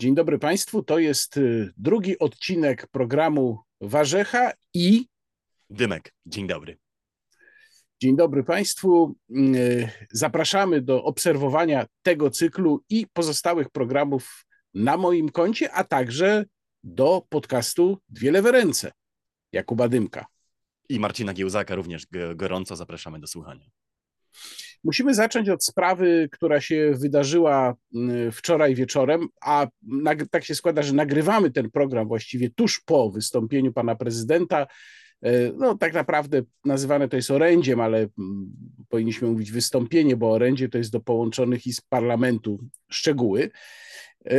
Dzień dobry Państwu. To jest y, drugi odcinek programu Warzecha i Dymek. Dzień dobry. Dzień dobry Państwu. Y, zapraszamy do obserwowania tego cyklu i pozostałych programów na moim koncie, a także do podcastu Dwie lewe ręce Jakuba Dymka. I Marcina Giełzaka również gorąco zapraszamy do słuchania. Musimy zacząć od sprawy, która się wydarzyła mm, wczoraj wieczorem, a tak się składa, że nagrywamy ten program właściwie tuż po wystąpieniu pana prezydenta. E, no, tak naprawdę nazywane to jest orędziem, ale mm, powinniśmy mówić wystąpienie, bo orędzie to jest do połączonych i z parlamentu szczegóły. E,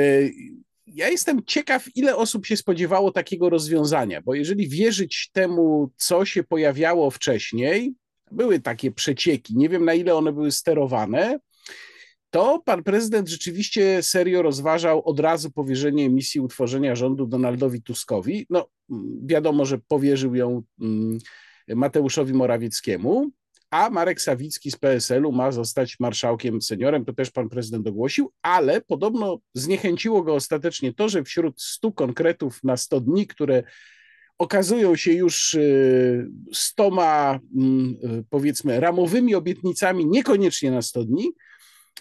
ja jestem ciekaw, ile osób się spodziewało takiego rozwiązania, bo jeżeli wierzyć temu, co się pojawiało wcześniej, były takie przecieki, nie wiem na ile one były sterowane, to pan prezydent rzeczywiście serio rozważał od razu powierzenie misji utworzenia rządu Donaldowi Tuskowi. No, wiadomo, że powierzył ją mm, Mateuszowi Morawieckiemu, a Marek Sawicki z PSL-u ma zostać marszałkiem seniorem, to też pan prezydent ogłosił, ale podobno zniechęciło go ostatecznie to, że wśród stu konkretów na 100 dni, które okazują się już y, stoma, mm, y, powiedzmy, ramowymi obietnicami, niekoniecznie na 100 dni,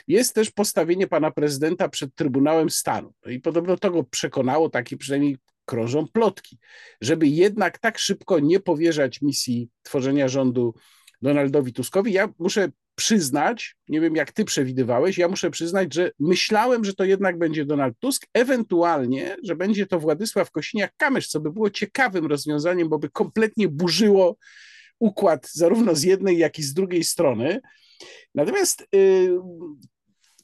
jest też postawienie pana prezydenta przed Trybunałem Stanu. No I podobno to go przekonało, takie przynajmniej krążą plotki, żeby jednak tak szybko nie powierzać misji tworzenia rządu Donaldowi Tuskowi. Ja muszę przyznać, nie wiem jak ty przewidywałeś, ja muszę przyznać, że myślałem, że to jednak będzie Donald Tusk, ewentualnie, że będzie to Władysław Kosiniak-Kamysz, co by było ciekawym rozwiązaniem, bo by kompletnie burzyło układ zarówno z jednej, jak i z drugiej strony. Natomiast y,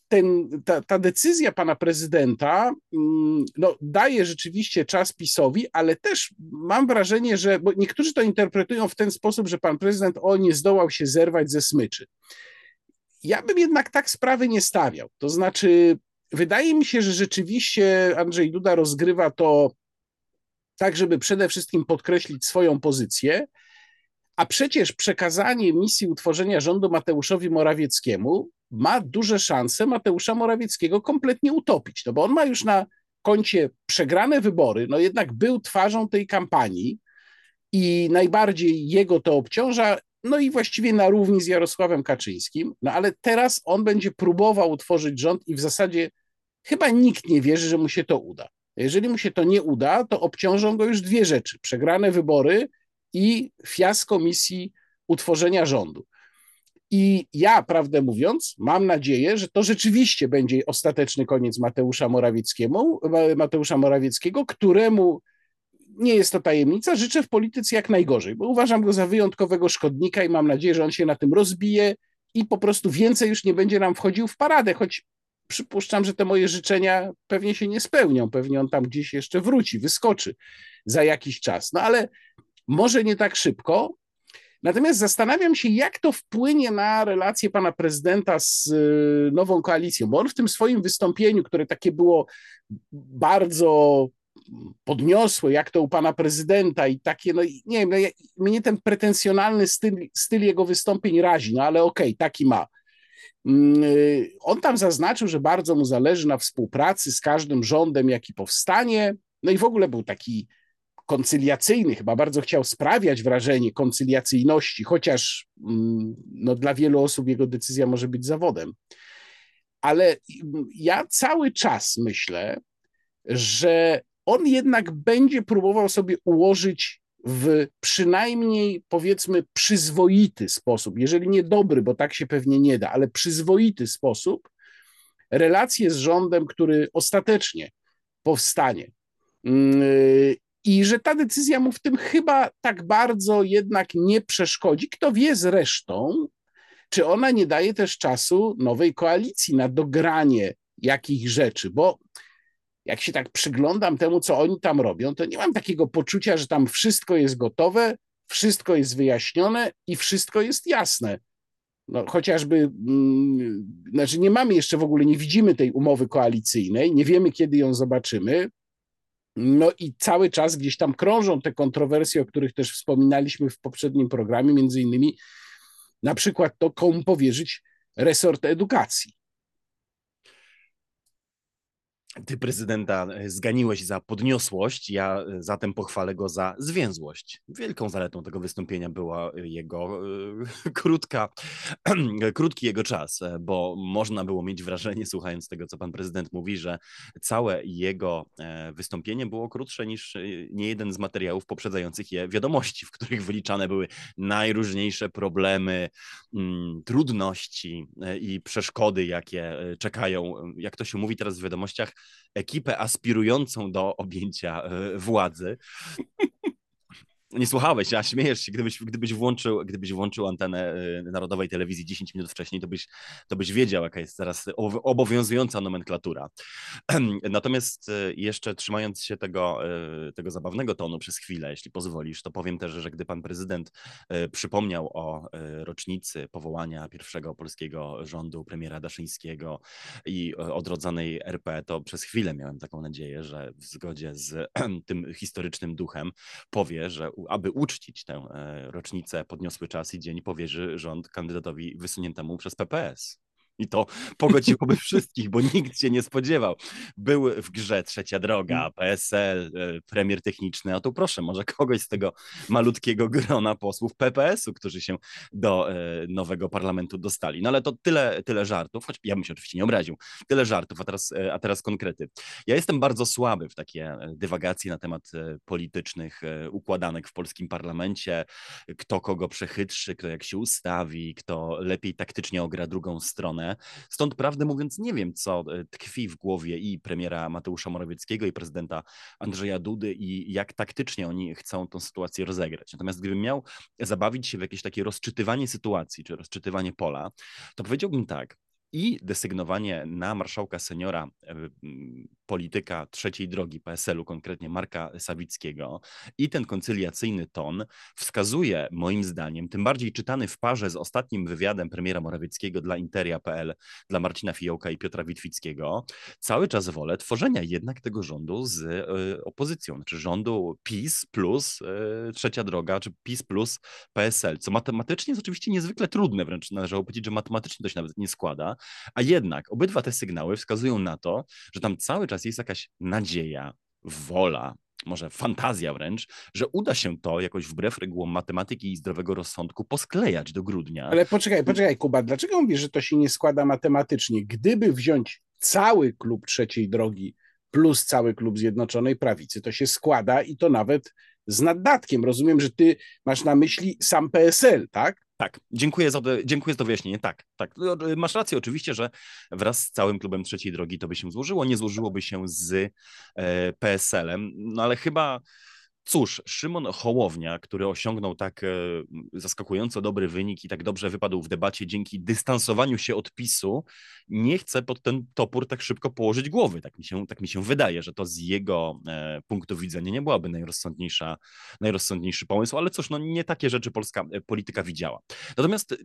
ten, ta, ta, decyzja pana prezydenta mm, no, daje rzeczywiście czas PiSowi, ale też mam wrażenie, że bo niektórzy to interpretują w ten sposób, że pan prezydent o nie zdołał się zerwać ze smyczy. Ja bym jednak tak sprawy nie stawiał. To znaczy, wydaje mi się, że rzeczywiście Andrzej Duda rozgrywa to tak, żeby przede wszystkim podkreślić swoją pozycję, a przecież przekazanie misji utworzenia rządu Mateuszowi Morawieckiemu ma duże szanse Mateusza Morawieckiego kompletnie utopić, no bo on ma już na koncie przegrane wybory, no jednak był twarzą tej kampanii i najbardziej jego to obciąża, no i właściwie na równi z Jarosławem Kaczyńskim, no ale teraz on będzie próbował utworzyć rząd i w zasadzie chyba nikt nie wierzy, że mu się to uda. Jeżeli mu się to nie uda, to obciążą go już dwie rzeczy: przegrane wybory i fiasko misji utworzenia rządu. I ja, prawdę mówiąc, mam nadzieję, że to rzeczywiście będzie ostateczny koniec Mateusza Morawieckiemu, Mateusza Morawieckiego, któremu nie jest to tajemnica, życzę w polityce jak najgorzej, bo uważam go za wyjątkowego szkodnika i mam nadzieję, że on się na tym rozbije i po prostu więcej już nie będzie nam wchodził w paradę, choć przypuszczam, że te moje życzenia pewnie się nie spełnią, pewnie on tam gdzieś jeszcze wróci, wyskoczy za jakiś czas. No ale może nie tak szybko, Natomiast zastanawiam się, jak to wpłynie na relację pana prezydenta z y, nową koalicją, bo on w tym swoim wystąpieniu, które takie było bardzo podniosłe, jak to u pana prezydenta i takie, no nie wiem, no, mnie ten pretensjonalny styl, styl jego wystąpień razi, no ale okej, okay, taki ma. Mm, y, on tam zaznaczył, że bardzo mu zależy na współpracy z każdym rządem, jaki powstanie. No i w ogóle był taki koncyliacyjny, chyba bardzo chciał sprawiać wrażenie koncyliacyjności, chociaż mm, no, dla wielu osób jego decyzja może być zawodem. Ale ja cały czas myślę, że on jednak będzie próbował sobie ułożyć w przynajmniej powiedzmy przyzwoity sposób, jeżeli nie dobry, bo tak się pewnie nie da, ale przyzwoity sposób, relacje z rządem, który ostatecznie powstanie. Mm, i że ta decyzja mu w tym chyba tak bardzo jednak nie przeszkodzi. Kto wie zresztą, czy ona nie daje też czasu nowej koalicji na dogranie jakich rzeczy, bo jak się tak przyglądam temu, co oni tam robią, to nie mam takiego poczucia, że tam wszystko jest gotowe, wszystko jest wyjaśnione i wszystko jest jasne. No, chociażby, mm, znaczy nie mamy jeszcze w ogóle, nie widzimy tej umowy koalicyjnej, nie wiemy, kiedy ją zobaczymy. No i cały czas gdzieś tam krążą te kontrowersje, o których też wspominaliśmy w poprzednim programie, między innymi na przykład to, komu powierzyć resort edukacji. Ty prezydenta e, zganiłeś za podniosłość, ja e, zatem pochwalę go za zwięzłość. Wielką zaletą tego wystąpienia była e, jego krótka, krótki jego czas, bo można było mieć wrażenie, słuchając tego, co pan prezydent mówi, że całe jego wystąpienie było krótsze niż nie jeden z materiałów poprzedzających je wiadomości, w których wyliczane były najróżniejsze problemy, mm, trudności i przeszkody, jakie czekają, jak to się mówi teraz w wiadomościach, ekipę aspirującą do objęcia e, władzy nie słuchałeś, a śmiejesz się, gdybyś, gdybyś, włączył, gdybyś włączył antenę y, Narodowej Telewizji 10 minut wcześniej, to byś, to byś wiedział, jaka jest teraz obowiązująca nomenklatura. Natomiast y, jeszcze trzymając się tego, y, tego zabawnego tonu przez chwilę, jeśli pozwolisz, to powiem też, że gdy pan prezydent przypomniał o rocznicy powołania pierwszego polskiego rządu premiera Daszyńskiego i odrodzonej RP, to przez chwilę miałem taką nadzieję, że w zgodzie z tym historycznym duchem powie, że aby uczcić tę e, rocznicę, podniosły czas i dzień powierzy rząd kandydatowi wysuniętemu przez PPS. I to pogodziłoby wszystkich, bo nikt się nie spodziewał. Był w grze Trzecia Droga, mm. PSL, e, premier techniczny, a tu proszę, może kogoś z tego malutkiego grona posłów PPS-u, którzy się do e, nowego parlamentu dostali. No ale to tyle, tyle żartów, choć ja bym się oczywiście nie obraził. Tyle żartów, a teraz, e, a teraz konkrety. Ja jestem bardzo słaby w takie dywagacje na temat politycznych układanek w polskim parlamencie, kto kogo przechytrzy, kto jak się ustawi, kto lepiej taktycznie ogra drugą stronę. Stąd prawdę mówiąc, nie wiem, co e, tkwi w głowie i premiera Mateusza Morawieckiego, i prezydenta Andrzeja Dudy, i jak taktycznie oni chcą tę sytuację rozegrać. Natomiast gdybym miał zabawić się w jakieś takie rozczytywanie sytuacji, czy rozczytywanie pola, to powiedziałbym tak i desygnowanie na marszałka seniora e, polityka trzeciej drogi PSL-u, konkretnie Marka Sawickiego, i ten koncyliacyjny ton wskazuje moim zdaniem, tym bardziej czytany w parze z ostatnim wywiadem premiera Morawieckiego dla Interia.pl, dla Marcina Fiołka i Piotra Witwickiego, cały czas wolę tworzenia jednak tego rządu z y, opozycją, znaczy rządu PiS plus y, trzecia droga, czy PiS plus PSL, co matematycznie jest oczywiście niezwykle trudne, wręcz należało powiedzieć, że matematycznie to się nawet nie składa, a jednak obydwa te sygnały wskazują na to, że tam cały czas jest jakaś nadzieja, wola, może fantazja wręcz, że uda się to jakoś wbrew regułom matematyki i zdrowego rozsądku posklejać do grudnia. Ale poczekaj, poczekaj, Kuba, dlaczego mówisz, że to się nie składa matematycznie? Gdyby wziąć cały klub trzeciej drogi plus cały klub Zjednoczonej Prawicy, to się składa i to nawet z naddatkiem. Rozumiem, że ty masz na myśli sam PSL, tak? Tak, dziękuję za, dziękuję za to wyjaśnienie. Tak, tak. No, masz rację oczywiście, że wraz z całym klubem trzeciej drogi to by się złożyło, nie złożyłoby się z e, PSL-em, no ale chyba Cóż, Szymon Hołownia, który osiągnął tak e, zaskakująco dobry wynik i tak dobrze wypadł w debacie dzięki dystansowaniu się od PiSu, nie chce pod ten topór tak szybko położyć głowy. Tak mi się, tak mi się wydaje, że to z jego e, punktu widzenia nie byłaby najrozsądniejsza, najrozsądniejszy pomysł, ale cóż, no nie takie rzeczy polska e, polityka widziała. Natomiast e,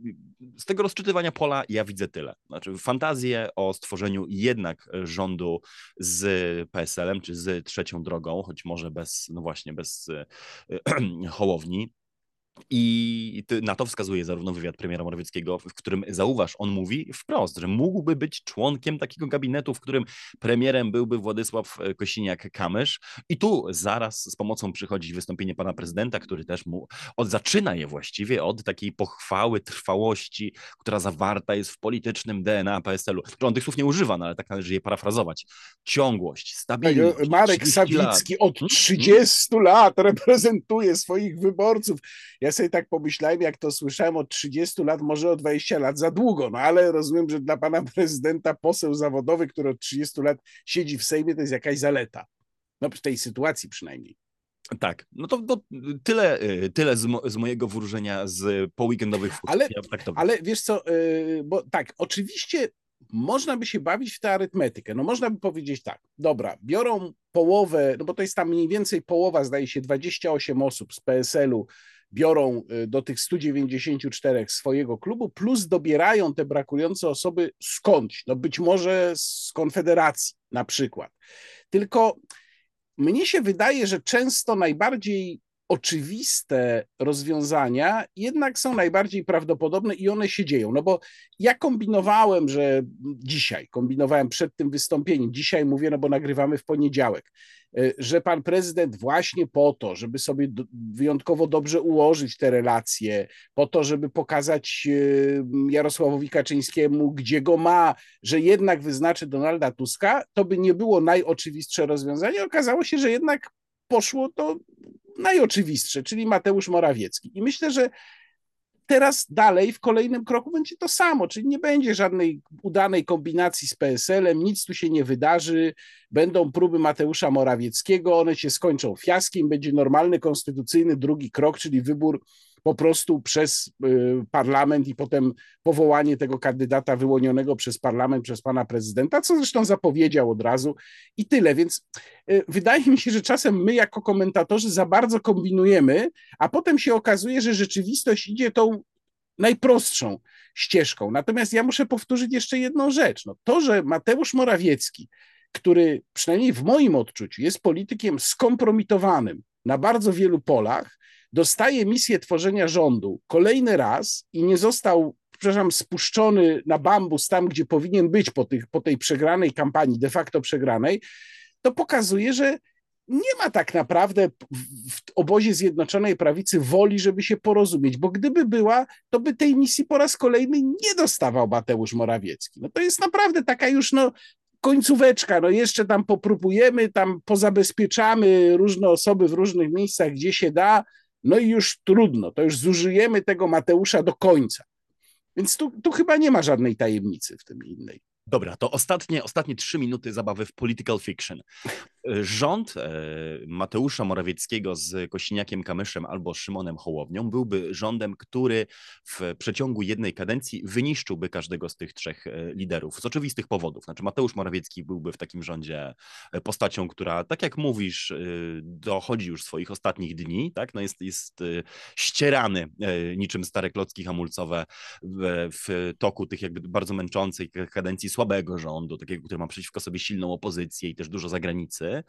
z tego rozczytywania pola ja widzę tyle. Znaczy fantazję o stworzeniu jednak rządu z PSL-em, czy z trzecią drogą, choć może bez, no właśnie, bez z Hołowni. I na to wskazuje zarówno wywiad premiera Morawieckiego, w którym zauważ, on mówi wprost, że mógłby być członkiem takiego gabinetu, w którym premierem byłby Władysław e, Kosiniak-Kamysz. I tu zaraz z pomocą przychodzi wystąpienie pana prezydenta, który też mu od, zaczyna je właściwie od takiej pochwały trwałości, która zawarta jest w politycznym DNA PSL-u. On tych słów nie używa, no ale tak należy je parafrazować. Ciągłość, stabilność. Tak, Marek Sawicki lat. od 30 hmm? lat reprezentuje swoich wyborców. Ja sobie tak pomyślałem, jak to słyszałem od 30 lat, może o 20 lat za długo, no ale rozumiem, że dla pana prezydenta poseł zawodowy, który od 30 lat siedzi w Sejmie, to jest jakaś zaleta. No w tej sytuacji przynajmniej. Tak, no to, to tyle, y, tyle z, mo, z, mojego wróżenia z poweekendowych ale, ale wiesz co, yy, bo tak, oczywiście można by się bawić w tę arytmetykę. No można by powiedzieć tak, dobra, biorą połowę, no bo to jest tam mniej więcej połowa, zdaje się, 28 osób z PSL-u biorą y, do tych 194 swojego klubu, plus dobierają te brakujące osoby skądś, no być może z Konfederacji na przykład. Tylko mnie się wydaje, że często najbardziej oczywiste rozwiązania jednak są najbardziej prawdopodobne i one się dzieją. No bo ja kombinowałem, że dzisiaj, kombinowałem przed tym wystąpieniem, dzisiaj mówię, no bo nagrywamy w poniedziałek, e, że pan prezydent właśnie po to, żeby sobie wyjątkowo dobrze ułożyć te relacje, po to, żeby pokazać e, Jarosławowi Kaczyńskiemu, gdzie go ma, że jednak wyznaczy Donalda Tuska, to by nie było najoczywistsze rozwiązanie. Okazało się, że jednak poszło to najoczywistsze, czyli Mateusz Morawiecki. I myślę, że teraz dalej w kolejnym kroku będzie to samo, czyli nie będzie żadnej udanej kombinacji z PSL-em, nic tu się nie wydarzy, będą próby Mateusza Morawieckiego, one się skończą fiaskiem, będzie normalny, konstytucyjny drugi krok, czyli wybór po prostu przez y, parlament i potem powołanie tego kandydata wyłonionego przez parlament, przez pana prezydenta, co zresztą zapowiedział od razu i tyle. Więc y, wydaje mi się, że czasem my jako komentatorzy za bardzo kombinujemy, a potem się okazuje, że rzeczywistość idzie tą najprostszą ścieżką. Natomiast ja muszę powtórzyć jeszcze jedną rzecz. No, to, że Mateusz Morawiecki, który przynajmniej w moim odczuciu jest politykiem skompromitowanym na bardzo wielu polach, dostaje misję tworzenia rządu kolejny raz i nie został, przepraszam, spuszczony na bambus tam, gdzie powinien być po, tych, po tej przegranej kampanii, de facto przegranej, to pokazuje, że nie ma tak naprawdę w obozie Zjednoczonej Prawicy woli, żeby się porozumieć, bo gdyby była, to by tej misji po raz kolejny nie dostawał Mateusz Morawiecki. No to jest naprawdę taka już no, końcóweczka, no jeszcze tam popróbujemy, tam pozabezpieczamy różne osoby w różnych miejscach, gdzie się da, no i już trudno, to już zużyjemy tego Mateusza do końca. Więc tu, tu chyba nie ma żadnej tajemnicy w tym innej. Dobra, to ostatnie, ostatnie trzy minuty zabawy w political fiction. Rząd e, Mateusza Morawieckiego z Kosiniakiem Kamyszem albo Szymonem Hołownią byłby rządem, który w przeciągu jednej kadencji wyniszczyłby każdego z tych trzech e, liderów z oczywistych powodów. Znaczy Mateusz Morawiecki byłby w takim rządzie e, postacią, która, tak jak mówisz, dochodzi już swoich ostatnich dni, tak? no jest, jest ścierany niczym stare klocki hamulcowe w, toku tych jakby bardzo męczącej kadencji słabego rządu, takiego, który ma przeciwko sobie silną opozycję i też dużo zagranicy. E,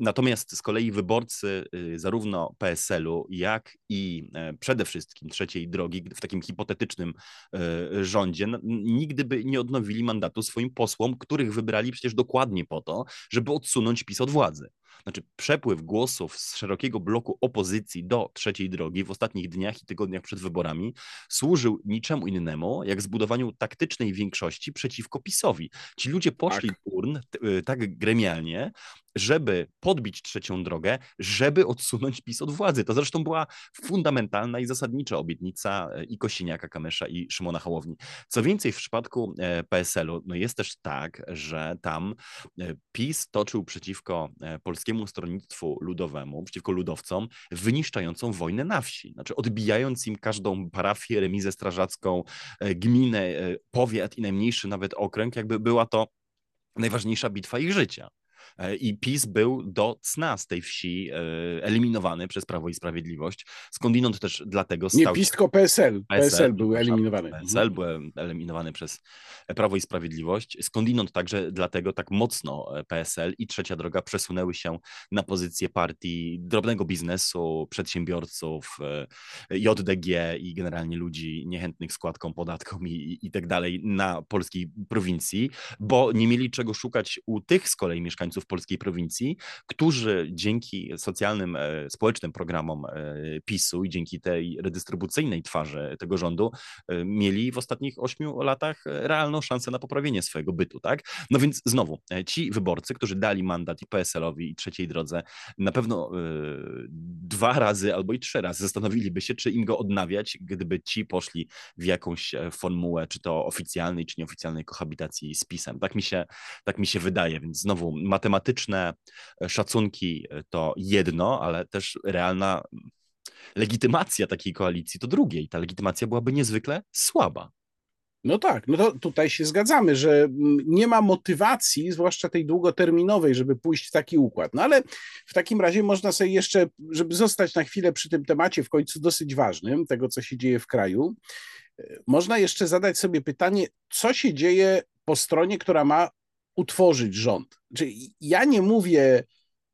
natomiast z kolei wyborcy y, zarówno PSL-u, jak i e, przede wszystkim trzeciej drogi w takim hipotetycznym e, rządzie nigdy by nie odnowili mandatu swoim posłom, których wybrali przecież dokładnie po to, żeby odsunąć PiS od władzy. Znaczy, przepływ głosów z szerokiego bloku opozycji do trzeciej drogi w ostatnich dniach i tygodniach przed wyborami służył niczemu innemu, jak zbudowaniu taktycznej większości przeciwko PiSowi. Ci ludzie poszli tak. urn y, tak gremialnie, żeby podbić trzecią drogę, żeby odsunąć PiS od władzy. To zresztą była fundamentalna i zasadnicza obietnica e, i Kosiniaka Kamysza i Szymona Hołowni. Co więcej, w przypadku e, PSL-u no jest też tak, że tam e, PiS toczył przeciwko Polskiemu Stronnictwu Ludowemu, przeciwko ludowcom, wyniszczającą wojnę na wsi. Znaczy odbijając im każdą parafię, remizę strażacką, gminę, powiat i najmniejszy nawet okręg, jakby była to najważniejsza bitwa ich życia. E, I PiS był do cna z tej wsi e, eliminowany przez Prawo i Sprawiedliwość. Skądinąd też dlatego stał Nie PiS, tylko PSL. PSL, PSL był eliminowany. PSL był eliminowany przez Prawo i Sprawiedliwość. Skądinąd także dlatego tak mocno e, PSL i Trzecia Droga przesunęły się na pozycję partii drobnego biznesu, przedsiębiorców, JDG i generalnie ludzi niechętnych składkom, podatkom i, i tak dalej na polskiej prowincji, bo nie mieli czego szukać u tych z kolei mieszkańców mieszkańców polskiej prowincji, którzy dzięki socjalnym, e, społecznym programom e, PiSu i dzięki tej redystrybucyjnej twarzy tego rządu e, mieli w ostatnich ośmiu latach realną szansę na poprawienie swojego bytu, tak? No więc znowu, ci wyborcy, którzy dali mandat i PSL-owi i trzeciej drodze, na pewno dwa razy albo i trzy razy zastanowiliby się, czy im go odnawiać, gdyby ci poszli w jakąś formułę, czy to oficjalnej, czy nieoficjalnej kohabitacji z PiSem. Tak mi się, tak mi się wydaje, więc znowu matematycznie matematyczne e, szacunki e, to jedno, ale też realna legitymacja takiej koalicji to drugie i ta legitymacja byłaby niezwykle słaba. No tak, no to tutaj się zgadzamy, że mm, nie ma motywacji, zwłaszcza tej długoterminowej, żeby pójść w taki układ. No ale w takim razie można sobie jeszcze, żeby zostać na chwilę przy tym temacie w końcu dosyć ważnym, tego co się dzieje w kraju, e, można jeszcze zadać sobie pytanie, co się dzieje po stronie, która ma utworzyć rząd. Czyli ja nie mówię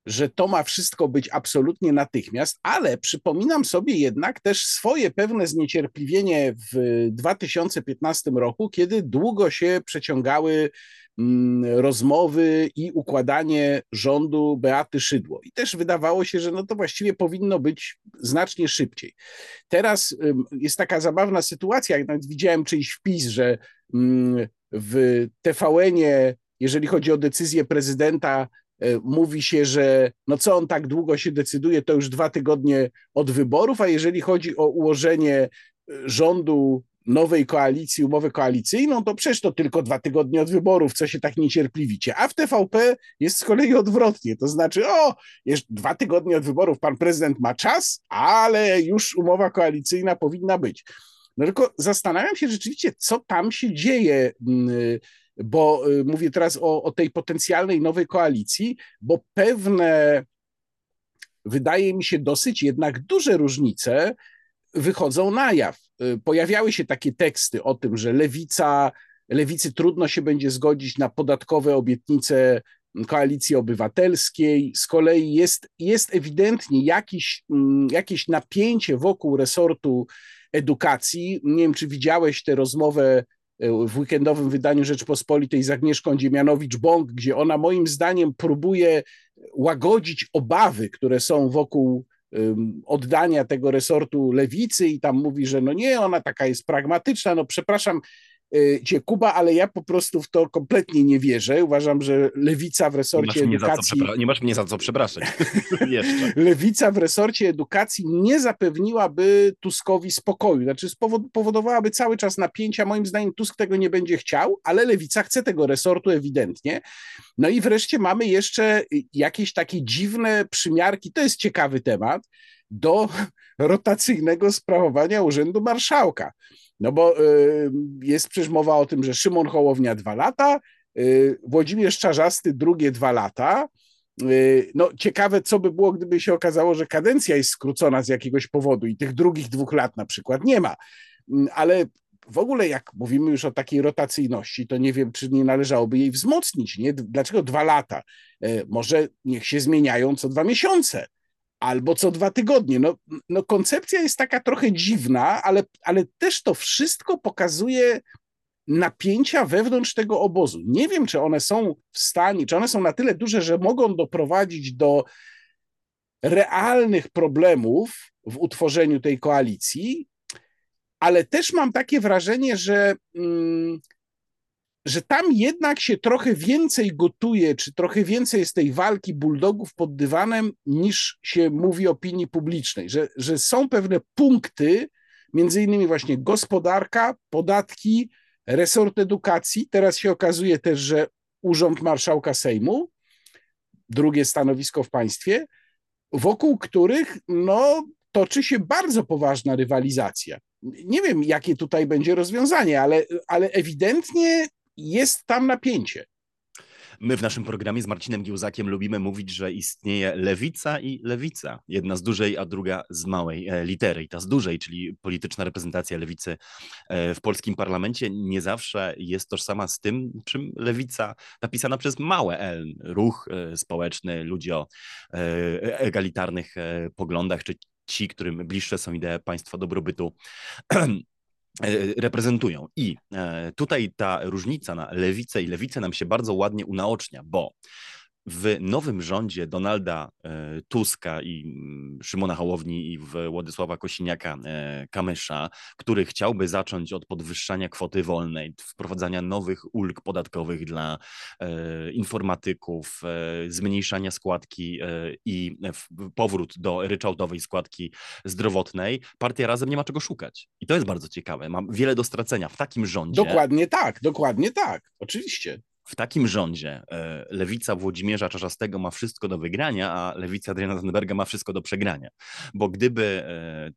że to ma wszystko być absolutnie natychmiast, ale przypominam sobie jednak też swoje pewne zniecierpliwienie w 2015 roku, kiedy długo się przeciągały mm, rozmowy i układanie rządu Beaty Szydło. I też wydawało się, że no to właściwie powinno być znacznie szybciej. Teraz jest taka zabawna sytuacja, jak nawet widziałem czyjś wpis, że mm, w TVN-ie, jeżeli chodzi o decyzję prezydenta, E, mówi się, że no co on tak długo się decyduje, to już dwa tygodnie od wyborów, a jeżeli chodzi o ułożenie e, rządu nowej koalicji, umowę koalicyjną, to przecież to tylko dwa tygodnie od wyborów, co się tak niecierpliwicie. A w TVP jest z kolei odwrotnie, to znaczy, o, jeszcze dwa tygodnie od wyborów pan prezydent ma czas, ale już umowa koalicyjna powinna być. No tylko zastanawiam się rzeczywiście, co tam się dzieje bo y, mówię teraz o, o tej potencjalnej nowej koalicji, bo pewne, wydaje mi się, dosyć jednak duże różnice wychodzą na jaw. Y, pojawiały się takie teksty o tym, że lewica, lewicy trudno się będzie zgodzić na podatkowe obietnice koalicji obywatelskiej. Z kolei jest, jest ewidentnie jakiś, mm, jakieś napięcie wokół resortu edukacji. Nie wiem, czy widziałeś tę rozmowę w weekendowym wydaniu Rzeczpospolitej z Agnieszką Dziemianowicz-Bąk, gdzie ona moim zdaniem próbuje łagodzić obawy, które są wokół oddania tego resortu lewicy i tam mówi, że no nie, ona taka jest pragmatyczna, no przepraszam, Y, cię Kuba, ale ja po prostu w to kompletnie nie wierzę. Uważam, że lewica w resorcie nie edukacji. nie masz mnie za co przepraszać. lewica w resorcie edukacji nie zapewniłaby Tuskowi spokoju. Znaczy, spowodowałaby cały czas napięcia. Moim zdaniem Tusk tego nie będzie chciał, ale lewica chce tego resortu ewidentnie. No i wreszcie mamy jeszcze jakieś takie dziwne przymiarki. To jest ciekawy temat do rotacyjnego sprawowania urzędu marszałka. No bo y, jest przecież mowa o tym, że Szymon Hołownia dwa lata, y, Włodzimierz Czarzasty drugie dwa lata. Y, no ciekawe, co by było, gdyby się okazało, że kadencja jest skrócona z jakiegoś powodu i tych drugich dwóch lat na przykład nie ma. Mm, ale w ogóle jak mówimy już o takiej rotacyjności, to nie wiem, czy nie należałoby jej wzmocnić. Nie? Dlaczego dwa lata? Może niech się zmieniają co dwa miesiące albo co dwa tygodnie. No, no koncepcja jest taka trochę dziwna, ale, ale też to wszystko pokazuje napięcia wewnątrz tego obozu. Nie wiem, czy one są w stanie, czy one są na tyle duże, że mogą doprowadzić do realnych problemów w utworzeniu tej koalicji, ale też mam takie wrażenie, że. Że tam jednak się trochę więcej gotuje, czy trochę więcej jest tej walki bulldogów pod dywanem, niż się mówi opinii publicznej, że, że są pewne punkty, między innymi właśnie gospodarka, podatki, resort edukacji. Teraz się okazuje też, że Urząd Marszałka Sejmu, drugie stanowisko w państwie, wokół których no, toczy się bardzo poważna rywalizacja. Nie wiem, jakie tutaj będzie rozwiązanie, ale, ale ewidentnie jest tam napięcie. My w naszym programie z Marcinem Giełzakiem lubimy mówić, że istnieje lewica i lewica. Jedna z dużej, a druga z małej e, litery. I ta z dużej, czyli polityczna reprezentacja lewicy e, w polskim parlamencie, nie zawsze jest tożsama z tym, czym lewica napisana przez małe L. Ruch e, społeczny, ludzie o egalitarnych poglądach, czy ci, którym bliższe są idee państwa dobrobytu reprezentują. I e, tutaj ta różnica na lewicę i lewicę nam się bardzo ładnie unaocznia, bo w nowym rządzie Donalda e, Tuska i mm, Szymona Hołowni i Władysława Kosiniaka-Kamysza, który chciałby zacząć od podwyższania kwoty wolnej, wprowadzania nowych ulg podatkowych dla informatyków, zmniejszania składki i powrót do ryczałtowej składki zdrowotnej, partia Razem nie ma czego szukać. I to jest bardzo ciekawe. Mam wiele do stracenia w takim rządzie. Dokładnie tak, dokładnie tak, oczywiście w takim rządzie e, lewica Włodzimierza Czarzastego ma wszystko do wygrania, a lewica Adriana Zandberga ma wszystko do przegrania. Bo gdyby e,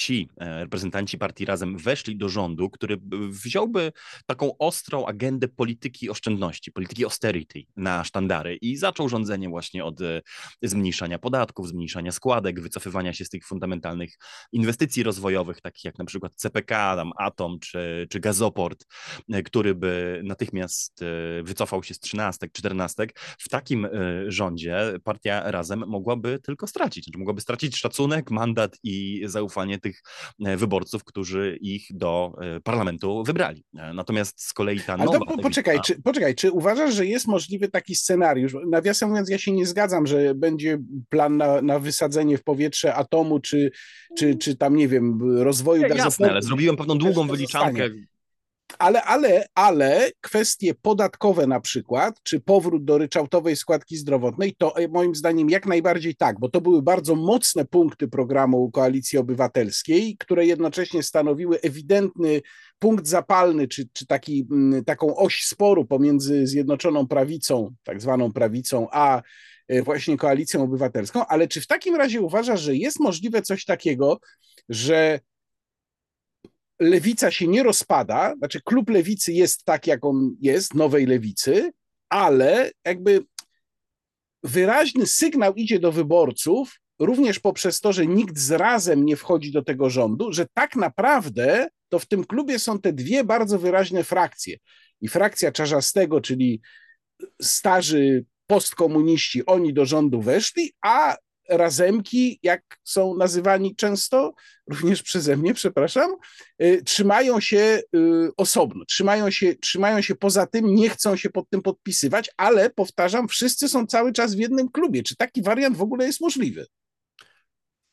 ci e, reprezentanci partii Razem weszli do rządu, który wziąłby taką ostrą agendę polityki oszczędności, polityki austerity na sztandary i zaczął rządzenie właśnie od e, zmniejszania podatków, zmniejszania składek, wycofywania się z tych fundamentalnych inwestycji rozwojowych, takich jak na przykład CPK, tam Atom czy, czy Gazoport, e, który by natychmiast wycofał się z trzynastek, czternastek. W takim rządzie partia Razem mogłaby tylko stracić, znaczy mogłaby stracić szacunek, mandat i zaufanie tych e, wyborców, którzy ich do e, parlamentu wybrali. E, natomiast z kolei ta nowa... To, poczekaj, czy, poczekaj, czy uważasz, że jest możliwy taki scenariusz? Nawiasem mówiąc, ja się nie zgadzam, że będzie plan na, na wysadzenie w powietrze atomu, czy, czy, czy tam, nie wiem, rozwoju... Ja, jasne, ale zrobiłem pewną długą wyliczankę, ale, ale, ale kwestie podatkowe na przykład, czy powrót do ryczałtowej składki zdrowotnej, to e, moim zdaniem jak najbardziej tak, bo to były bardzo mocne punkty programu Koalicji Obywatelskiej, które jednocześnie stanowiły ewidentny punkt zapalny, czy, czy taki, mm, taką oś sporu pomiędzy Zjednoczoną Prawicą, tak zwaną prawicą, a e, właśnie Koalicją Obywatelską, ale czy w takim razie uważasz, że jest możliwe coś takiego, że lewica się nie rozpada, znaczy klub lewicy jest tak, jak on jest, nowej lewicy, ale jakby wyraźny sygnał idzie do wyborców, również poprzez to, że nikt z razem nie wchodzi do tego rządu, że tak naprawdę to w tym klubie są te dwie bardzo wyraźne frakcje. I frakcja Czarzastego, czyli starzy postkomuniści, oni do rządu weszli, a razemki, jak są nazywani często, również przeze mnie, przepraszam, y, trzymają się y, osobno, trzymają się, trzymają się poza tym, nie chcą się pod tym podpisywać, ale powtarzam, wszyscy są cały czas w jednym klubie. Czy taki wariant w ogóle jest możliwy?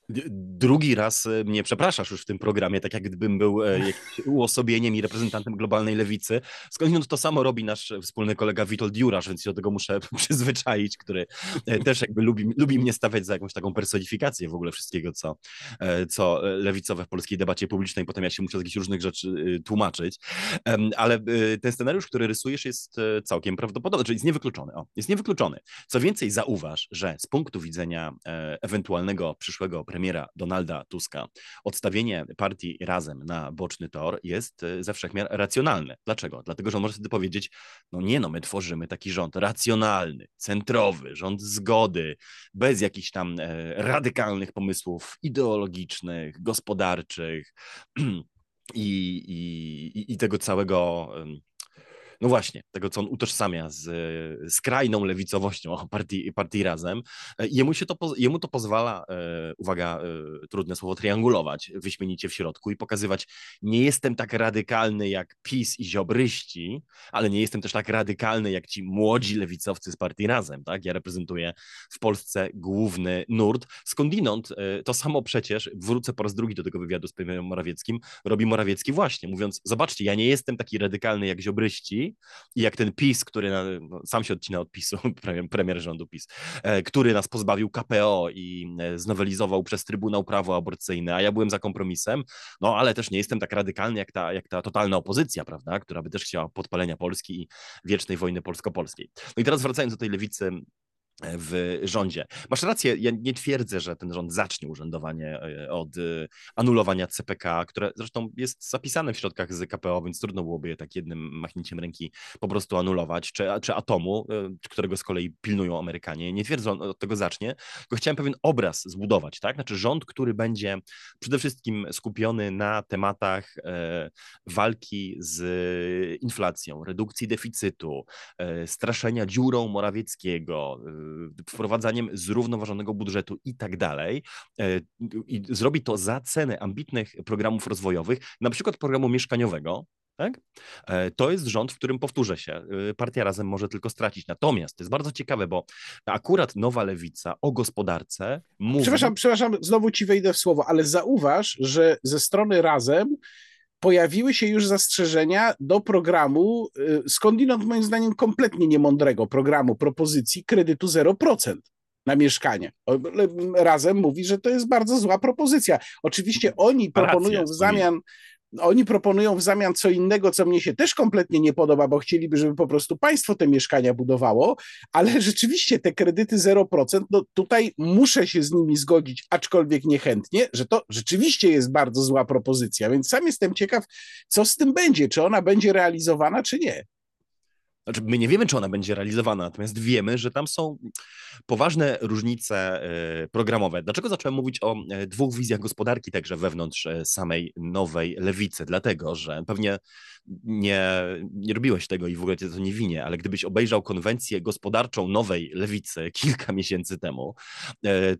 Drugi raz e, mnie przepraszasz już w tym programie, tak jak gdybym był e, uosobieniem i reprezentantem globalnej lewicy. Skądinąd to samo robi nasz wspólny kolega Witold Jurasz, więc się do tego muszę przyzwyczaić, który e, też jakby lubi, lubi mnie stawiać za jakąś taką personifikację w ogóle wszystkiego, co, co lewicowe w polskiej debacie publicznej. Potem ja się muszę z jakichś różnych rzeczy tłumaczyć. Ale ten scenariusz, który rysujesz jest całkiem prawdopodobny, czyli jest niewykluczony. O, jest niewykluczony. Co więcej, zauważ, że z punktu widzenia ewentualnego przyszłego premiera premiera Donalda Tuska, odstawienie partii razem na boczny tor jest e, ze wszechmiar racjonalne. Dlaczego? Dlatego, że on może wtedy powiedzieć, no nie no, my tworzymy taki rząd racjonalny, centrowy, rząd zgody, bez jakichś tam e, radykalnych pomysłów ideologicznych, gospodarczych i, i, i tego całego no właśnie, tego, co on utożsamia z skrajną lewicowością partii, partii Razem. E, jemu, się to, jemu to pozwala, e, uwaga, e, trudne słowo, triangulować wyśmienicie w środku i pokazywać, nie jestem tak radykalny jak PiS i ziobryści, ale nie jestem też tak radykalny jak ci młodzi lewicowcy z partii Razem, tak? Ja reprezentuję w Polsce główny nurt. Skądinąd to samo przecież, wrócę po raz drugi do tego wywiadu z premierem Morawieckim, robi Morawiecki właśnie, mówiąc, zobaczcie, ja nie jestem taki radykalny jak ziobryści, i jak ten PiS, który na, no, sam się odcina od PiSu, premier, premier rządu PiS, e, który nas pozbawił KPO i e, znowelizował przez Trybunał prawo aborcyjne, a ja byłem za kompromisem, no ale też nie jestem tak radykalny jak ta, jak ta totalna opozycja, prawda, która by też chciała podpalenia Polski i wiecznej wojny polsko-polskiej. No i teraz wracając do tej lewicy w rządzie. Masz rację, ja nie twierdzę, że ten rząd zacznie urzędowanie e, od e, anulowania CPK, które zresztą jest zapisane w środkach z KPO, więc trudno byłoby je tak jednym machnięciem ręki po prostu anulować, czy, czy atomu, e, którego z kolei pilnują Amerykanie. Nie twierdzę, on od tego zacznie, tylko chciałem pewien obraz zbudować, tak? Znaczy rząd, który będzie przede wszystkim skupiony na tematach walki z inflacją, redukcji deficytu, straszenia dziurą Morawieckiego, wprowadzaniem zrównoważonego budżetu i tak dalej. E, I zrobi to za cenę ambitnych programów rozwojowych, na przykład programu mieszkaniowego, tak? E, to jest rząd, w którym powtórzę się, e, partia razem może tylko stracić. Natomiast to jest bardzo ciekawe, bo akurat nowa lewica o gospodarce mówi. Przepraszam, przepraszam, znowu ci wejdę w słowo, ale zauważ, że ze strony razem pojawiły się już zastrzeżenia do programu, y, skądinąd moim zdaniem kompletnie niemądrego programu propozycji kredytu 0% na mieszkanie. Razem mówi, że to jest bardzo zła propozycja. Oczywiście oni proponują w zamian oni proponują w zamian co innego, co mnie się też kompletnie nie podoba, bo chcieliby, żeby po prostu państwo te mieszkania budowało, ale rzeczywiście te kredyty 0%, no tutaj muszę się z nimi zgodzić, aczkolwiek niechętnie, że to rzeczywiście jest bardzo zła propozycja, więc sam jestem ciekaw, co z tym będzie, czy ona będzie realizowana, czy nie. Znaczy, my nie wiemy, czy ona będzie realizowana, natomiast wiemy, że tam są poważne różnice e, programowe. Dlaczego zacząłem mówić o e, dwóch wizjach gospodarki także wewnątrz e, samej nowej lewicy? Dlatego, że pewnie nie, nie robiłeś tego i w ogóle cię to nie winie, ale gdybyś obejrzał konwencję gospodarczą nowej lewicy kilka miesięcy temu,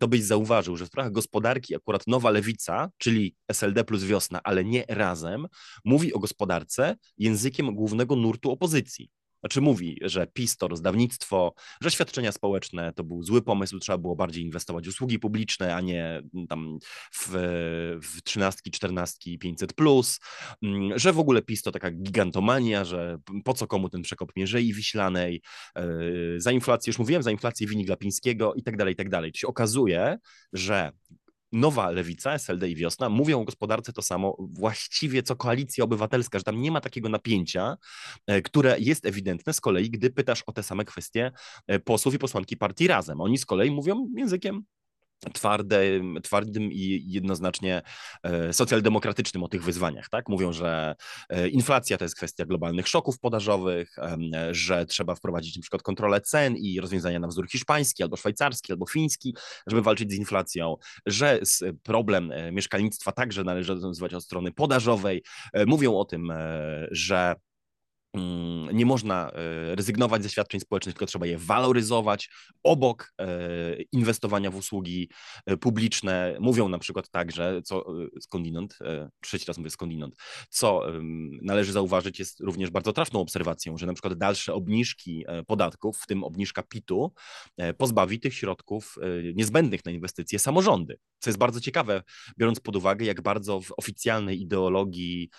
to byś zauważył, że w sprawach gospodarki akurat nowa lewica, czyli SLD plus wiosna, ale nie razem, mówi o gospodarce językiem głównego nurtu opozycji. Znaczy mówi, że PiS to rozdawnictwo, że świadczenia społeczne to był zły pomysł, trzeba było bardziej inwestować w usługi publiczne, a nie mm, tam w, w 13, 14, 500 plus, mm, że w ogóle PiS to taka gigantomania, że po co komu ten przekop Mierzei Wiślanej, e, za inflację, już mówiłem, za inflację wini Glapińskiego i tak dalej, i tak dalej. Się okazuje, że nowa lewica, SLD i wiosna, mówią o gospodarce to samo właściwie co koalicja obywatelska, że tam nie ma takiego napięcia, e, które jest ewidentne z kolei, gdy pytasz o te same kwestie e, posłów i posłanki partii razem. Oni z kolei mówią językiem twardym, twardym i jednoznacznie e, socjaldemokratycznym o tych wyzwaniach. Tak? Mówią, że e, inflacja to jest kwestia globalnych szoków podażowych, że trzeba wprowadzić na przykład kontrolę cen i rozwiązania na wzór hiszpański, albo szwajcarski, albo fiński, żeby walczyć z inflacją, że problem e, mieszkalnictwa także należy rozwiązywać od strony podażowej. Mówią o tym, że nie można e, rezygnować ze świadczeń społecznych, tylko trzeba je waloryzować obok e, inwestowania w usługi e, publiczne. Mówią na przykład tak, że co skądinąd, trzeci raz mówię skądinąd, co należy zauważyć jest również bardzo trafną obserwacją, że na przykład dalsze obniżki podatków, w tym obniżka PIT-u, pozbawi tych środków niezbędnych na inwestycje samorządy. Co jest bardzo ciekawe, biorąc pod uwagę, jak bardzo w oficjalnej ideologii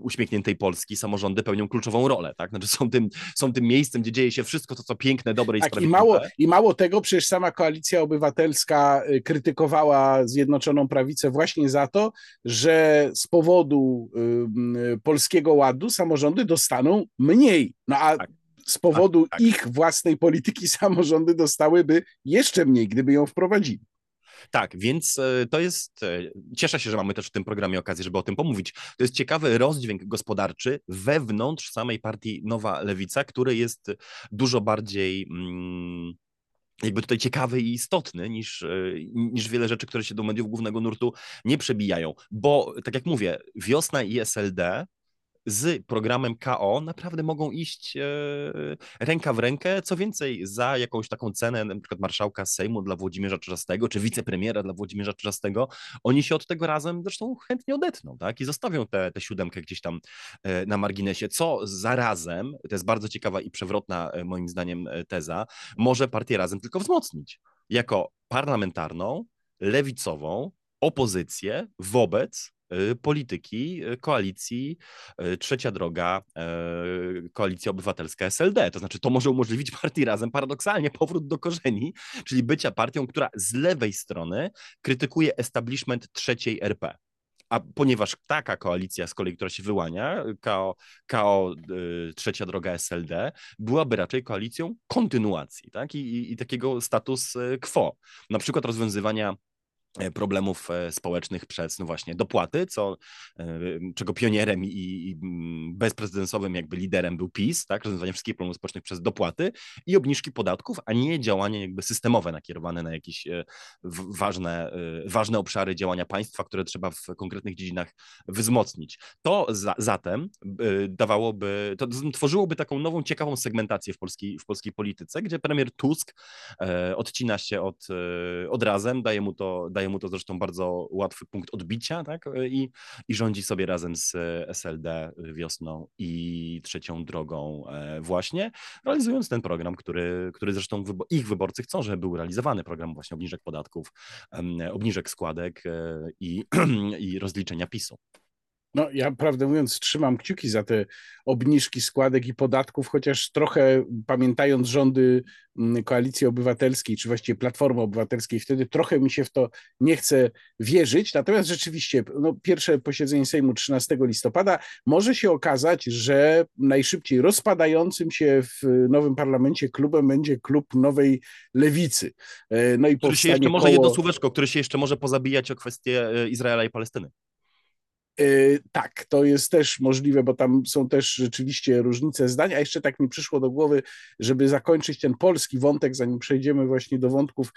uśmiechniętej Polski samorządy pełnią kluczową rolę, tak? Znaczy są tym, są tym miejscem, gdzie dzieje się wszystko to, co piękne, dobre i tak, sprawiedliwe. I mało, I mało tego, przecież sama Koalicja Obywatelska y, krytykowała Zjednoczoną Prawicę właśnie za to, że z powodu y, y, Polskiego Ładu samorządy dostaną mniej. No a tak z powodu tak, tak. ich własnej polityki samorządy dostałyby jeszcze mniej, gdyby ją wprowadzili. Tak, więc e, to jest. E, cieszę się, że mamy też w tym programie okazję, żeby o tym pomówić. To jest ciekawy rozdźwięk gospodarczy wewnątrz samej partii Nowa Lewica, który jest dużo bardziej. Mm, jakby tutaj ciekawy i istotny niż, e, niż wiele rzeczy, które się do mediów głównego nurtu nie przebijają. Bo, tak jak mówię, wiosna i SLD z programem KO naprawdę mogą iść e, ręka w rękę. Co więcej, za jakąś taką cenę, na przykład marszałka Sejmu dla Włodzimierza Czarzastego, czy wicepremiera dla Włodzimierza Czarzastego, oni się od tego razem zresztą chętnie odetną, tak? I zostawią tę siódemkę gdzieś tam e, na marginesie, co zarazem, to jest bardzo ciekawa i przewrotna e, moim zdaniem teza, może partię razem tylko wzmocnić. Jako parlamentarną, lewicową opozycję wobec polityki y, koalicji y, Trzecia Droga, Koalicja Obywatelska SLD. To znaczy, to może umożliwić partii razem paradoksalnie powrót do korzeni, czyli bycia partią, która z lewej strony krytykuje establishment trzeciej RP. A ponieważ taka koalicja z kolei, która się wyłania, KO, KO Trzecia Droga SLD, byłaby raczej koalicją kontynuacji tak? I, i, i takiego status quo. Na przykład rozwiązywania E, problemów e, społecznych przez no właśnie dopłaty, co, e, czego pionierem i, i mm, bezprecedensowym jakby liderem był PiS, tak, rozwiązywanie wszystkich problemów społecznych przez dopłaty i obniżki podatków, a nie działanie jakby systemowe nakierowane na jakieś ważne, ważne obszary działania państwa, które trzeba w konkretnych dziedzinach wzmocnić. To za, zatem dawałoby, to tworzyłoby taką nową, ciekawą segmentację w polskiej, w polskiej polityce, gdzie premier Tusk odcina się od, od razem, daje mu to, daje daje mu to zresztą bardzo łatwy punkt odbicia, tak? I, i rządzi sobie razem z SLD wiosną i trzecią drogą e, właśnie, realizując ten program, który, który zresztą ich wyborcy chcą, żeby był realizowany, program właśnie obniżek podatków, obniżek składek e, i, i rozliczenia PiSu. No, ja prawdę mówiąc, trzymam kciuki za te obniżki składek i podatków, chociaż trochę pamiętając rządy mm, Koalicji Obywatelskiej, czy właściwie Platformy Obywatelskiej, wtedy trochę mi się w to nie chce wierzyć. Natomiast rzeczywiście, no, pierwsze posiedzenie Sejmu 13 listopada może się okazać, że najszybciej rozpadającym się w nowym parlamencie klubem będzie klub nowej lewicy. E, no i który się jeszcze może jedno słóweczko, który się jeszcze może pozabijać o kwestię e, Izraela i Palestyny. Yy, tak, to jest też możliwe, bo tam są też rzeczywiście różnice zdań, a jeszcze tak mi przyszło do głowy, żeby zakończyć ten polski wątek, zanim przejdziemy właśnie do wątków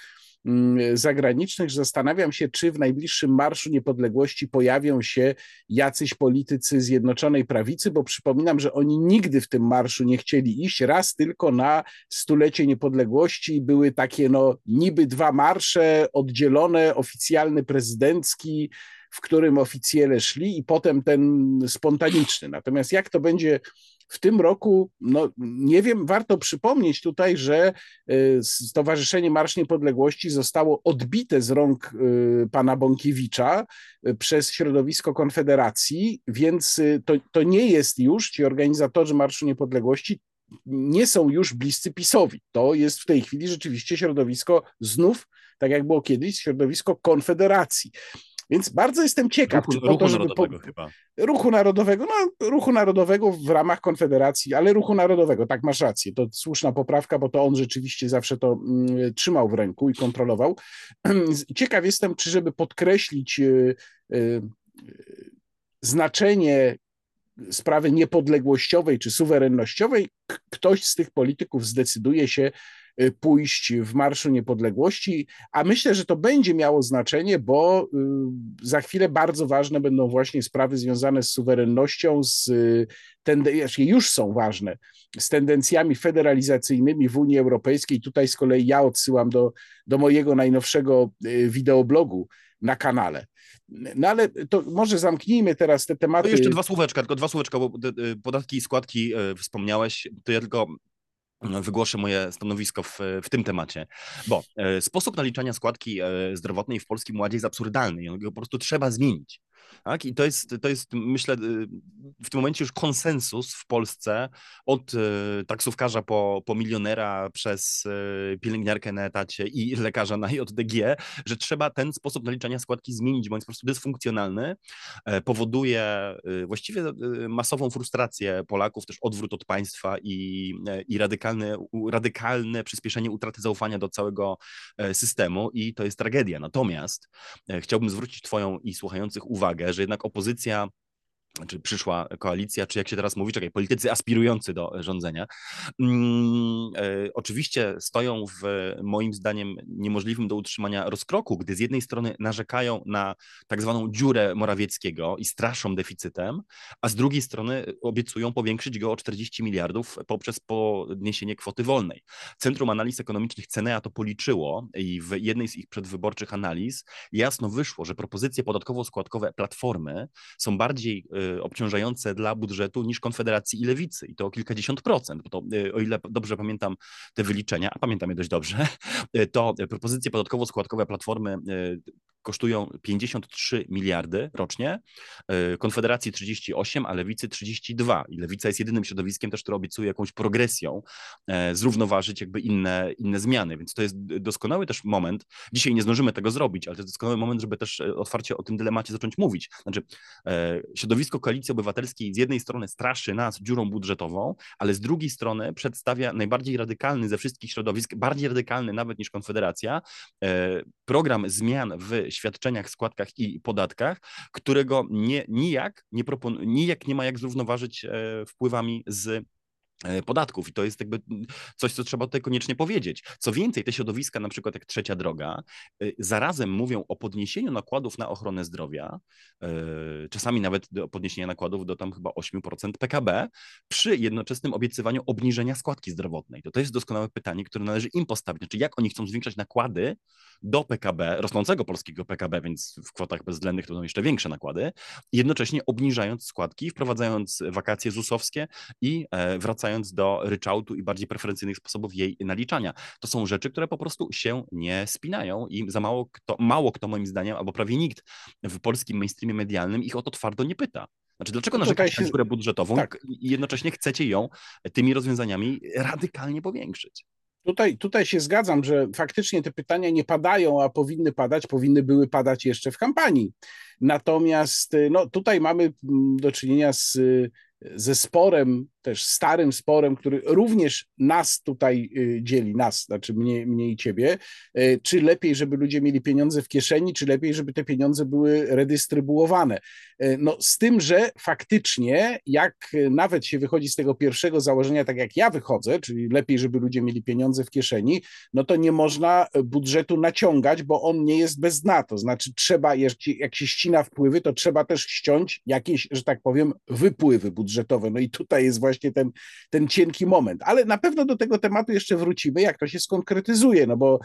mm, zagranicznych, zastanawiam się, czy w najbliższym Marszu Niepodległości pojawią się jacyś politycy Zjednoczonej Prawicy, bo przypominam, że oni nigdy w tym marszu nie chcieli iść, raz tylko na stulecie niepodległości były takie no niby dwa marsze oddzielone, oficjalny prezydencki, w którym oficjele szli i potem ten spontaniczny. Natomiast jak to będzie w tym roku, no nie wiem, warto przypomnieć tutaj, że y, Stowarzyszenie Marsz Niepodległości zostało odbite z rąk y, pana Bąkiewicza y, przez środowisko Konfederacji, więc to, to nie jest już, ci organizatorzy Marszu Niepodległości nie są już bliscy PiSowi. To jest w tej chwili rzeczywiście środowisko znów, tak jak było kiedyś, środowisko Konfederacji. Więc bardzo jestem ciekaw, ruchu, czy po ruchu to, żeby narodowego po, chyba. Ruchu narodowego, no ruchu narodowego w ramach Konfederacji, ale ruchu narodowego, tak masz rację, to słuszna poprawka, bo to on rzeczywiście zawsze to mm, trzymał w ręku i kontrolował. Ciekaw jestem, czy żeby podkreślić y, y, znaczenie sprawy niepodległościowej czy suwerennościowej, ktoś z tych polityków zdecyduje się pójść w Marszu Niepodległości, a myślę, że to będzie miało znaczenie, bo y, za chwilę bardzo ważne będą właśnie sprawy związane z suwerennością, z y, tendencjami, już są ważne, z tendencjami federalizacyjnymi w Unii Europejskiej. Tutaj z kolei ja odsyłam do, do mojego najnowszego wideoblogu na kanale. No ale to może zamknijmy teraz te tematy. To jeszcze dwa słóweczka, tylko dwa słóweczka, bo podatki i składki wspomniałeś, to ja tylko wygłoszę moje stanowisko w, w tym temacie, bo e, sposób naliczania składki e, zdrowotnej w Polskim Ładzie jest absurdalny i go po prostu trzeba zmienić. Tak? I to jest, to jest, myślę, y, w tym momencie już konsensus w Polsce od y, taksówkarza po, po milionera przez y, pielęgniarkę na etacie i lekarza na JDG, że trzeba ten sposób naliczania składki zmienić, bo jest po prostu dysfunkcjonalny, e, powoduje właściwie masową frustrację Polaków, też odwrót od państwa i, e, i radykalne, radykalne przyspieszenie utraty zaufania do całego e, systemu i to jest tragedia. Natomiast chciałbym zwrócić Twoją i słuchających uwagę, że jednak opozycja czy przyszła koalicja, czy jak się teraz mówi, czekaj, politycy aspirujący do rządzenia, mm, e, oczywiście stoją w moim zdaniem niemożliwym do utrzymania rozkroku, gdy z jednej strony narzekają na tak zwaną dziurę Morawieckiego i straszą deficytem, a z drugiej strony obiecują powiększyć go o 40 miliardów poprzez podniesienie kwoty wolnej. Centrum Analiz Ekonomicznych Cenea to policzyło i w jednej z ich przedwyborczych analiz jasno wyszło, że propozycje podatkowo-składkowe Platformy są bardziej y, obciążające dla budżetu niż Konfederacji i Lewicy i to o kilkadziesiąt procent, bo to y, o ile dobrze pamiętam te wyliczenia, a pamiętam je dość dobrze, to propozycje podatkowo-składkowe Platformy y, kosztują 53 miliardy rocznie, e, Konfederacji 38, a Lewicy 32. I Lewica jest jedynym środowiskiem też, które obiecuje jakąś progresją e, zrównoważyć jakby inne, inne zmiany, więc to jest doskonały też moment, dzisiaj nie zdążymy tego zrobić, ale to jest doskonały moment, żeby też e, otwarcie o tym dylemacie zacząć mówić. Znaczy, środowisko Koalicji Obywatelskiej z jednej strony straszy nas dziurą budżetową, ale z drugiej strony przedstawia najbardziej radykalny ze wszystkich środowisk, bardziej radykalny nawet niż Konfederacja, program zmian w świadczeniach, składkach i podatkach, którego nie, nijak, nie propon- nijak nie ma jak zrównoważyć e, wpływami z podatków i to jest jakby coś, co trzeba tutaj koniecznie powiedzieć. Co więcej, te środowiska, na przykład jak Trzecia Droga, e, zarazem mówią o podniesieniu nakładów na ochronę zdrowia, e, czasami nawet do podniesienia nakładów do tam chyba 8% PKB, przy jednoczesnym obiecywaniu obniżenia składki zdrowotnej. To to jest doskonałe pytanie, które należy im postawić. Znaczy, jak oni chcą zwiększać nakłady do PKB, rosnącego polskiego PKB, więc w kwotach bezwzględnych to będą jeszcze większe nakłady, jednocześnie obniżając składki, wprowadzając wakacje ZUS-owskie i wracając wracając do ryczałtu i bardziej preferencyjnych sposobów jej naliczania. To są rzeczy, które po prostu się nie spinają i za mało kto, mało kto moim zdaniem, albo prawie nikt w polskim mainstreamie medialnym ich o to twardo nie pyta. Znaczy, dlaczego narzekacie się... na dziurę budżetową tak. i jednocześnie chcecie ją tymi rozwiązaniami radykalnie powiększyć? Tutaj, tutaj się zgadzam, że faktycznie te pytania nie padają, a powinny padać, powinny były padać jeszcze w kampanii. Natomiast no, tutaj mamy mm, do czynienia z, ze sporem też starym sporem, który również nas tutaj y, dzieli, nas, znaczy mnie, mnie i ciebie, y, czy lepiej, żeby ludzie mieli pieniądze w kieszeni, czy lepiej, żeby te pieniądze były redystrybuowane. Y, no z tym, że faktycznie jak nawet się wychodzi z tego pierwszego założenia, tak jak ja wychodzę, czyli lepiej, żeby ludzie mieli pieniądze w kieszeni, no to nie można budżetu naciągać, bo on nie jest bez dna, to znaczy trzeba, jak się ścina wpływy, to trzeba też ściąć jakieś, że tak powiem, wypływy budżetowe. No i tutaj jest właśnie właśnie ten, ten cienki moment. Ale na pewno do tego tematu jeszcze wrócimy, jak to się skonkretyzuje, no bo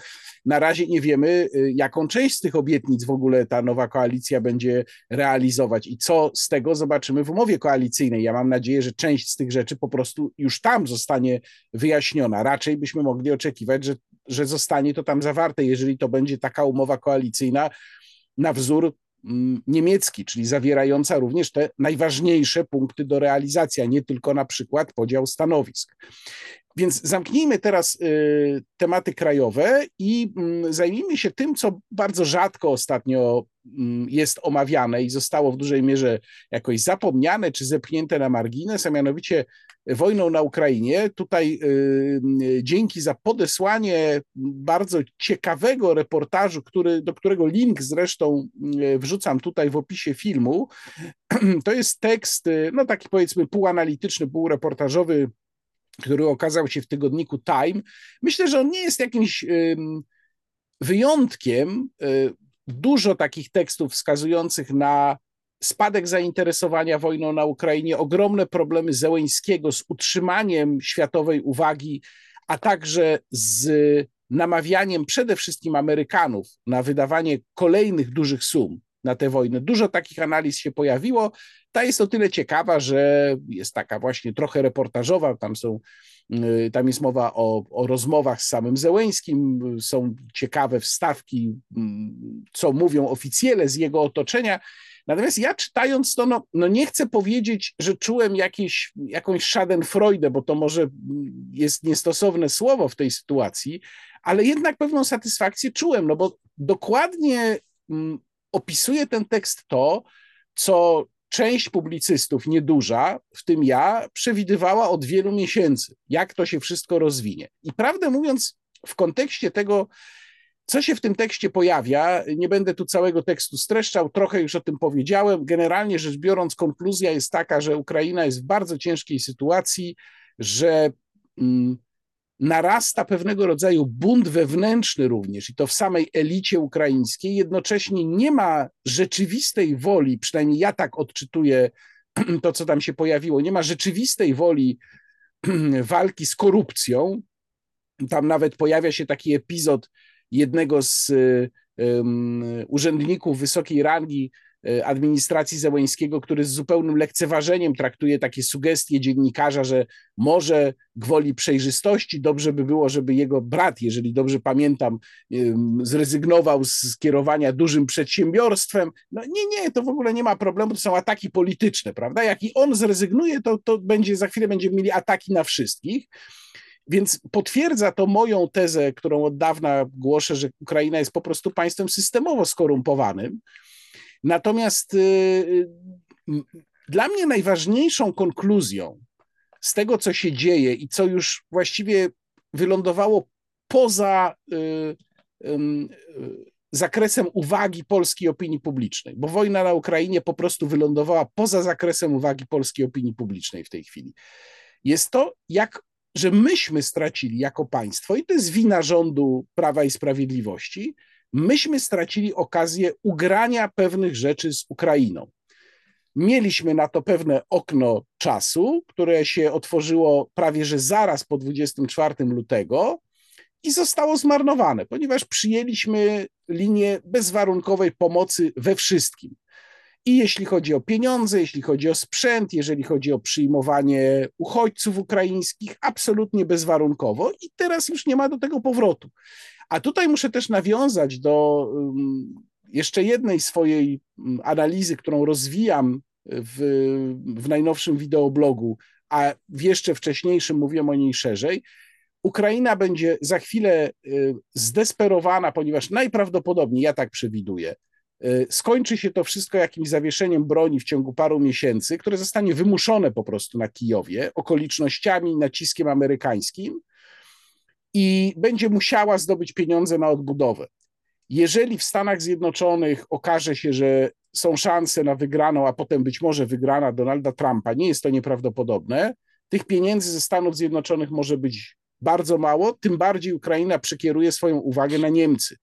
na razie nie wiemy, y, jaką część z tych obietnic w ogóle ta nowa koalicja będzie realizować i co z tego zobaczymy w umowie koalicyjnej. Ja mam nadzieję, że część z tych rzeczy po prostu już tam zostanie wyjaśniona. Raczej byśmy mogli oczekiwać, że, że zostanie to tam zawarte, jeżeli to będzie taka umowa koalicyjna na wzór niemiecki, czyli zawierająca również te najważniejsze punkty do realizacji, a nie tylko na przykład podział stanowisk. Więc zamknijmy teraz y, tematy krajowe i mm, zajmijmy się tym, co bardzo rzadko ostatnio mm, jest omawiane i zostało w dużej mierze jakoś zapomniane czy zepchnięte na margines, a mianowicie wojną na Ukrainie. Tutaj y, dzięki za podesłanie bardzo ciekawego reportażu, który, do którego link zresztą y, wrzucam tutaj w opisie filmu. To jest tekst, no taki powiedzmy półanalityczny, półreportażowy który okazał się w tygodniku Time, myślę, że on nie jest jakimś wyjątkiem. Y, dużo takich tekstów wskazujących na spadek zainteresowania wojną na Ukrainie, ogromne problemy Zełeńskiego z utrzymaniem światowej uwagi, a także z namawianiem przede wszystkim Amerykanów na wydawanie kolejnych dużych sum na tę wojnę. Dużo takich analiz się pojawiło. Ta jest o tyle ciekawa, że jest taka właśnie trochę reportażowa. Tam są y, tam jest mowa o, o rozmowach z samym Zełęńskim, są ciekawe wstawki, mm, co mówią oficjele z jego otoczenia. Natomiast ja czytając to, no, no nie chcę powiedzieć, że czułem jakieś, jakąś schadenfreude, bo to może jest niestosowne słowo w tej sytuacji, ale jednak pewną satysfakcję czułem, no bo dokładnie mm, opisuje ten tekst to, co część publicystów, nieduża, w tym ja, przewidywała od wielu miesięcy, jak to się wszystko rozwinie. I prawdę mówiąc, w kontekście tego, co się w tym tekście pojawia, nie będę tu całego tekstu streszczał, trochę już o tym powiedziałem. Generalnie rzecz biorąc, konkluzja jest taka, że Ukraina jest w bardzo ciężkiej sytuacji, że mm, narasta pewnego rodzaju bunt wewnętrzny również, i to w samej elicie ukraińskiej. Jednocześnie nie ma rzeczywistej woli, przynajmniej ja tak odczytuję to, co tam się pojawiło, nie ma rzeczywistej woli walki z korupcją. Tam nawet pojawia się taki epizod jednego z um, urzędników wysokiej rangi E, administracji Zełęńskiego, który z zupełnym lekceważeniem traktuje takie sugestie dziennikarza, że może gwoli przejrzystości dobrze by było, żeby jego brat, jeżeli dobrze pamiętam, zrezygnował z kierowania dużym przedsiębiorstwem. No nie, nie, to w ogóle nie ma problemu, to są ataki polityczne, prawda? Jak i on zrezygnuje, to, to będzie, za chwilę będziemy mieli ataki na wszystkich. Więc potwierdza to moją tezę, którą od dawna głoszę, że Ukraina jest po prostu państwem systemowo skorumpowanym Natomiast y, y, dla mnie najważniejszą konkluzją z tego, co się dzieje i co już właściwie wylądowało poza y, zakresem uwagi polskiej opinii publicznej, bo wojna na Ukrainie po prostu wylądowała poza zakresem uwagi polskiej opinii publicznej w tej chwili. Jest to, jak, że myśmy stracili jako państwo, i to jest wina rządu Prawa i Sprawiedliwości, myśmy stracili okazję ugrania pewnych rzeczy z Ukrainą. Mieliśmy na to pewne okno czasu, które się otworzyło prawie że zaraz po 24 lutego i zostało zmarnowane, ponieważ przyjęliśmy linię bezwarunkowej pomocy we wszystkim. I jeśli chodzi o pieniądze, jeśli chodzi o sprzęt, jeżeli chodzi o przyjmowanie uchodźców ukraińskich, absolutnie bezwarunkowo, i teraz już nie ma do tego powrotu. A tutaj muszę też nawiązać do jeszcze jednej swojej analizy, którą rozwijam w, w najnowszym wideoblogu, a w jeszcze wcześniejszym mówiłem o niej szerzej, Ukraina będzie za chwilę y, zdesperowana, ponieważ najprawdopodobniej, ja tak przewiduję, skończy się to wszystko jakimś zawieszeniem broni w ciągu paru miesięcy, które zostanie wymuszone po prostu na Kijowie okolicznościami, naciskiem amerykańskim i będzie musiała zdobyć pieniądze na odbudowę. Jeżeli w Stanach Zjednoczonych okaże się, że są szanse na wygraną, a potem być może wygrana Donalda Trumpa, nie jest to nieprawdopodobne, tych pieniędzy ze Stanów Zjednoczonych może być bardzo mało, tym bardziej Ukraina przekieruje swoją uwagę na Niemcy.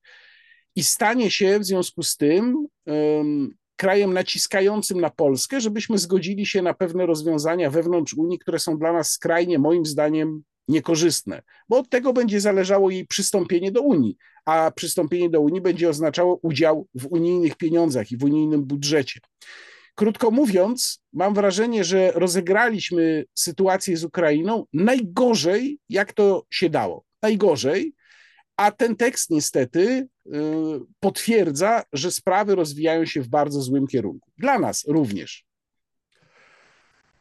I stanie się w związku z tym um, krajem naciskającym na Polskę, żebyśmy zgodzili się na pewne rozwiązania wewnątrz Unii, które są dla nas skrajnie, moim zdaniem, niekorzystne, bo od tego będzie zależało jej przystąpienie do Unii, a przystąpienie do Unii będzie oznaczało udział w unijnych pieniądzach i w unijnym budżecie. Krótko mówiąc, mam wrażenie, że rozegraliśmy sytuację z Ukrainą najgorzej, jak to się dało. Najgorzej, a ten tekst niestety y, potwierdza, że sprawy rozwijają się w bardzo złym kierunku. Dla nas również.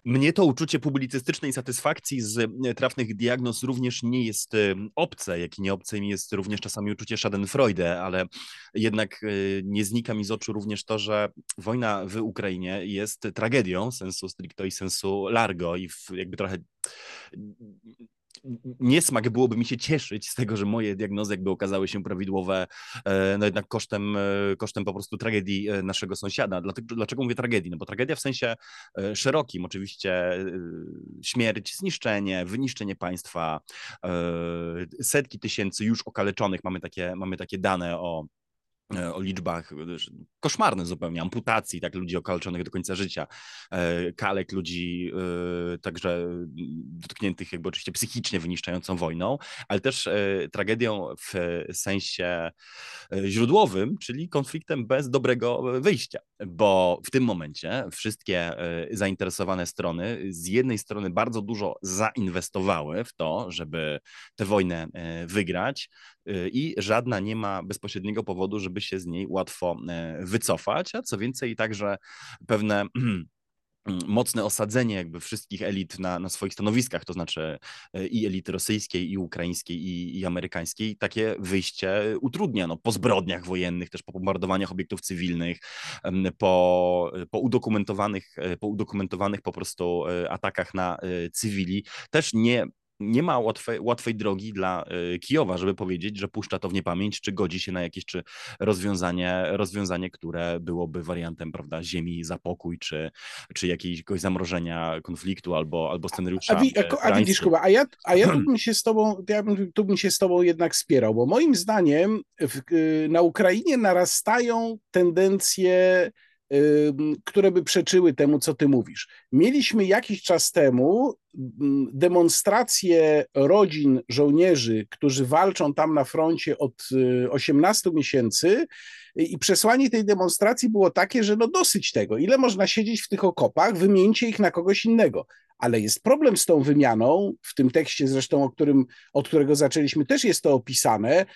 Mnie to uczucie publicystycznej satysfakcji z e, trafnych diagnoz również nie jest e, obce, jak i nie mi jest również czasami uczucie Schadenfreude, ale jednak nie znika mi z oczu również to, że wojna w Ukrainie jest tragedią sensu stricto i sensu largo i jakby trochę niesmak byłoby mi się cieszyć z tego, że moje diagnozy jakby okazały się prawidłowe, e, no jednak kosztem, e, kosztem po prostu tragedii e, naszego sąsiada. Dlaczego mówię tragedii? No bo tragedia w sensie szerokim, oczywiście śmierć, zniszczenie, wyniszczenie państwa, setki tysięcy już okaleczonych, mamy takie, mamy takie dane o o liczbach koszmarnych zupełnie, amputacji, tak, ludzi okaleczonych do końca życia, e, kalek ludzi e, także dotkniętych jakby oczywiście psychicznie wyniszczającą wojną, ale też tragedią w sensie źródłowym, czyli konfliktem bez dobrego wyjścia, bo w tym momencie wszystkie zainteresowane strony z jednej strony bardzo dużo zainwestowały w to, żeby tę wojnę wygrać, i żadna nie ma bezpośredniego powodu, żeby się z niej łatwo e, wycofać, a co więcej także pewne mocne osadzenie jakby wszystkich elit na, na swoich stanowiskach, to znaczy e, i elity rosyjskiej, i ukraińskiej, i, i amerykańskiej, takie wyjście utrudnia no, po zbrodniach wojennych, też po bombardowaniach obiektów cywilnych, po, po, udokumentowanych, e, po udokumentowanych po prostu atakach na cywili, też nie nie ma łatwej, łatwej drogi dla y, Kijowa, żeby powiedzieć, że puszcza to w niepamięć, czy godzi się na jakieś czy rozwiązanie, rozwiązanie, które byłoby wariantem prawda, ziemi za pokój, czy, czy jakiegoś zamrożenia konfliktu albo, albo scenariusza. A, wi, a, a widzisz, Kuba, a ja, a ja tu bym się z tobą, ja bym, tu bym się z tobą jednak spierał, bo moim zdaniem w, y, na Ukrainie narastają tendencje które by przeczyły temu, co ty mówisz. Mieliśmy jakiś czas temu demonstracje rodzin żołnierzy, którzy walczą tam na froncie od 18 y, miesięcy i przesłanie tej demonstracji było takie, że no dosyć tego, ile można siedzieć w tych okopach, wymieńcie ich na kogoś innego ale jest problem z tą wymianą, w tym tekście zresztą, o którym, od którego zaczęliśmy, też jest to opisane,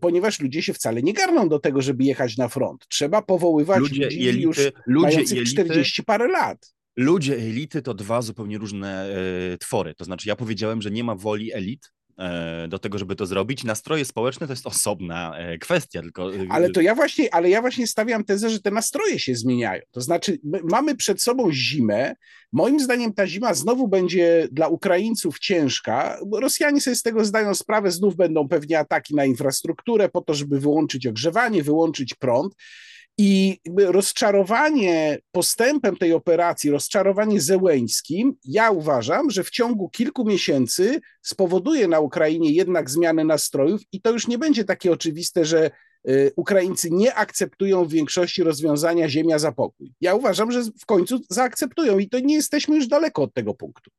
ponieważ ludzie się wcale nie garną do tego, żeby jechać na front. Trzeba powoływać ludzie ludzi elity, już ludzie mających elity, 40 parę lat. Ludzie elity to dwa zupełnie różne e, twory. To znaczy, ja powiedziałem, że nie ma woli elit, do tego, żeby to zrobić. Nastroje społeczne to jest osobna e, kwestia, tylko... E, ale to ja właśnie, ale ja właśnie stawiam tezę, że te nastroje się zmieniają. To znaczy, mamy przed sobą zimę. Moim zdaniem ta zima znowu będzie dla Ukraińców ciężka. Rosjanie sobie z tego zdają sprawę, znów będą pewnie ataki na infrastrukturę po to, żeby wyłączyć ogrzewanie, wyłączyć prąd. I rozczarowanie postępem tej operacji, rozczarowanie zełeńskim, ja uważam, że w ciągu kilku miesięcy spowoduje na Ukrainie jednak zmianę nastrojów i to już nie będzie takie oczywiste, że y, Ukraińcy nie akceptują w większości rozwiązania ziemia za pokój. Ja uważam, że w końcu zaakceptują i to nie jesteśmy już daleko od tego punktu.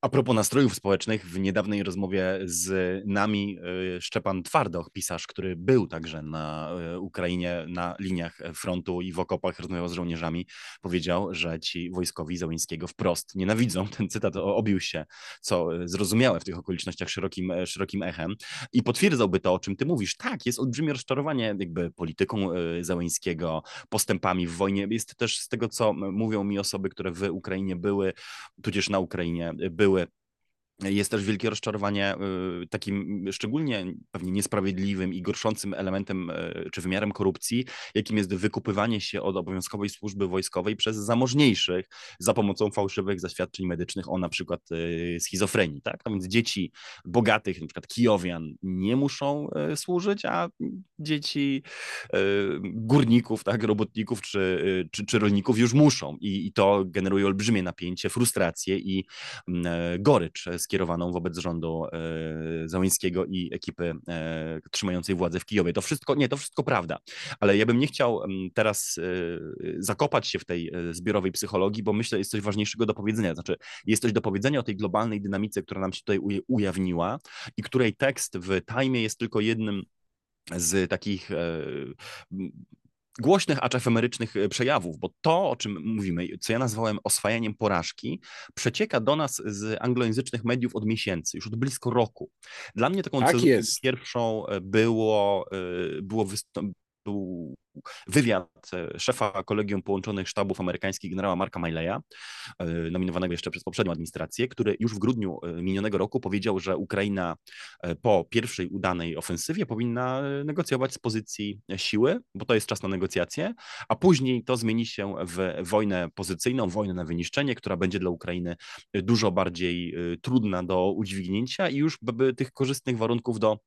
A propos nastrojów społecznych, w niedawnej rozmowie z nami e, Szczepan Twardoch, pisarz, który był także na e, Ukrainie, na liniach frontu i w okopach rozmawiał z żołnierzami, powiedział, że ci wojskowi Załyńskiego wprost nienawidzą. Ten cytat obił się, co zrozumiałe w tych okolicznościach szerokim, szerokim echem i potwierdzałby to, o czym ty mówisz. Tak, jest olbrzymie rozczarowanie jakby polityką e, Załyńskiego, postępami w wojnie. Jest też z tego, co mówią mi osoby, które w Ukrainie były, tudzież na Ukrainie były, do it. Jest też wielkie rozczarowanie y, takim szczególnie pewnie niesprawiedliwym i gorszącym elementem y, czy wymiarem korupcji, jakim jest wykupywanie się od obowiązkowej służby wojskowej przez zamożniejszych za pomocą fałszywych zaświadczeń medycznych o na przykład y, schizofrenii. Tak? No więc dzieci bogatych, na przykład kijowian, nie muszą służyć, a dzieci górników, tak, robotników czy, czy, czy rolników już muszą. I, I to generuje olbrzymie napięcie, frustrację i mm, gorycz skierowaną wobec rządu e, Załańskiego i ekipy e, trzymającej władzę w Kijowie. To wszystko, nie, to wszystko prawda, ale ja bym nie chciał teraz e, zakopać się w tej zbiorowej psychologii, bo myślę, jest coś ważniejszego do powiedzenia. Znaczy, jest coś do powiedzenia o tej globalnej dynamice, która nam się tutaj ujawniła i której tekst w Time jest tylko jednym z takich głośnych, acz efemerycznych e, przejawów, bo to, o czym mówimy, co ja nazwałem oswajaniem porażki, przecieka do nas z anglojęzycznych mediów od miesięcy, już od blisko roku. Dla mnie taką tak pierwszą e, było, e, było wystąpienie był wywiad e, szefa Kolegium Połączonych Sztabów Amerykańskich generała Marka Mileya, e, nominowanego jeszcze przez poprzednią administrację, który już w grudniu e, minionego roku powiedział, że Ukraina po pierwszej udanej ofensywie powinna negocjować z pozycji siły, bo to jest czas na negocjacje, a później to zmieni się w wojnę pozycyjną, wojnę na wyniszczenie, która będzie dla Ukrainy dużo bardziej trudna do udźwignięcia i już tych korzystnych warunków do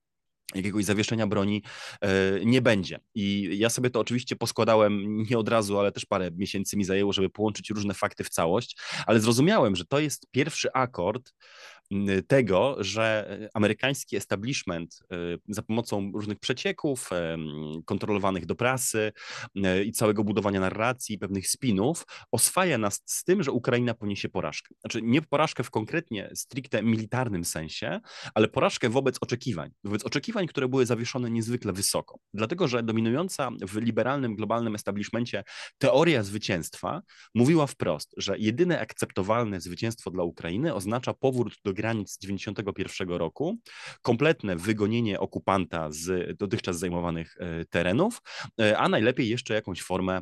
jakiegoś zawieszenia broni e, nie będzie. I ja sobie to oczywiście poskładałem nie od razu, ale też parę miesięcy mi zajęło, żeby połączyć różne fakty w całość, ale zrozumiałem, że to jest pierwszy akord tego, że amerykański establishment e, za pomocą różnych przecieków, kontrolowanych do prasy i całego budowania narracji, pewnych spinów, oswaja nas z tym, że Ukraina poniesie porażkę. Znaczy nie porażkę w konkretnie stricte militarnym sensie, ale porażkę wobec oczekiwań. Wobec oczekiwań, które były zawieszone niezwykle wysoko. Dlatego, że dominująca w liberalnym, globalnym establishmencie teoria zwycięstwa mówiła wprost, że jedyne akceptowalne zwycięstwo dla Ukrainy oznacza powrót do granic 91 roku, kompletne wygonienie okupanta z dotychczas zajmowanych e, terenów, e, a najlepiej jeszcze jakąś formę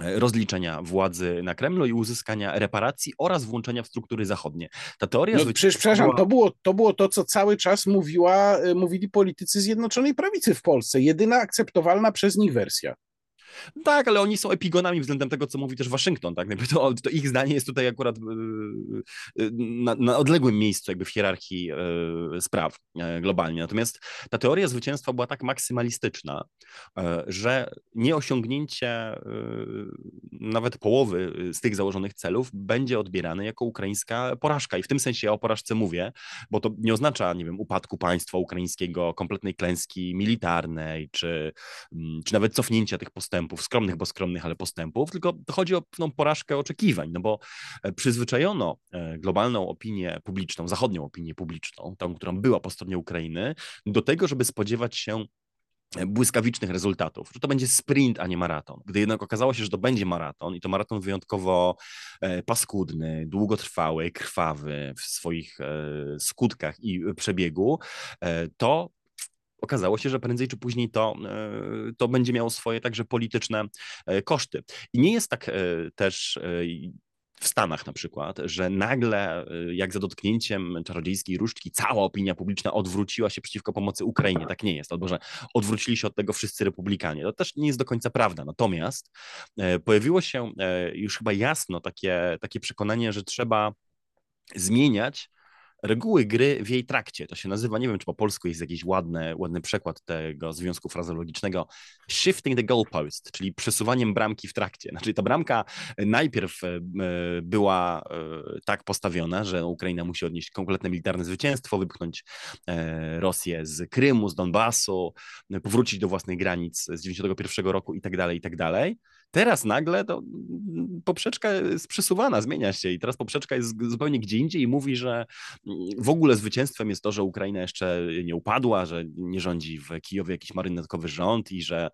e, rozliczenia władzy na Kremlu i uzyskania reparacji oraz włączenia w struktury zachodnie. Ta teoria... No, przecież, przepraszam, to, było, to było to, co cały czas mówiła, mówili politycy Zjednoczonej Prawicy w Polsce. Jedyna akceptowalna przez nich wersja. Tak, ale oni są epigonami względem tego, co mówi też Waszyngton, tak? To, to ich zdanie jest tutaj akurat y, y, na, na, odległym miejscu jakby w hierarchii y, spraw globalnie. Natomiast ta teoria zwycięstwa była tak maksymalistyczna, że nieosiągnięcie nawet połowy z tych założonych celów będzie odbierane jako ukraińska porażka. I w tym sensie ja o porażce mówię, bo to nie oznacza, nie wiem, upadku państwa ukraińskiego, kompletnej klęski militarnej, czy, mm, czy nawet cofnięcia tych postępów postępów, skromnych, bo skromnych, ale postępów, tylko chodzi o pewną porażkę oczekiwań, no bo e, przyzwyczajono e, globalną opinię publiczną, zachodnią opinię publiczną, tą, którą była po stronie Ukrainy, do tego, żeby spodziewać się e, błyskawicznych rezultatów, że to będzie sprint, a nie maraton. Gdy jednak okazało się, że to będzie maraton i to maraton wyjątkowo paskudny, długotrwały, krwawy w swoich skutkach i przebiegu, to okazało się, że prędzej czy później to, e, to będzie miało swoje także polityczne e, koszty. I nie jest tak e, też w Stanach na przykład, że nagle, jak za dotknięciem czarodziejskiej różdżki, cała opinia publiczna odwróciła się przeciwko pomocy Ukrainie. Tak nie jest, albo że odwrócili się od tego wszyscy republikanie. To też nie jest do końca prawda. Natomiast pojawiło się już chyba jasno takie, takie przekonanie, że trzeba zmieniać reguły gry w jej trakcie. To się nazywa, nie wiem czy po polsku jest jakiś ładny, ładny przekład tego związku frazologicznego, shifting the goalpost, czyli przesuwaniem bramki w trakcie. Znaczy ta bramka najpierw e, była e, tak postawiona, że Ukraina musi odnieść kompletne militarne zwycięstwo, wypchnąć e, Rosję z Krymu, z Donbasu, powrócić do własnych granic z 91 roku i tak dalej, i tak dalej. Teraz nagle to poprzeczka jest przesuwana, zmienia się i teraz poprzeczka jest zupełnie gdzie indziej i mówi, że w ogóle zwycięstwem jest to, że Ukraina jeszcze nie upadła, że nie rządzi w Kijowie jakiś marynetkowy rząd i że,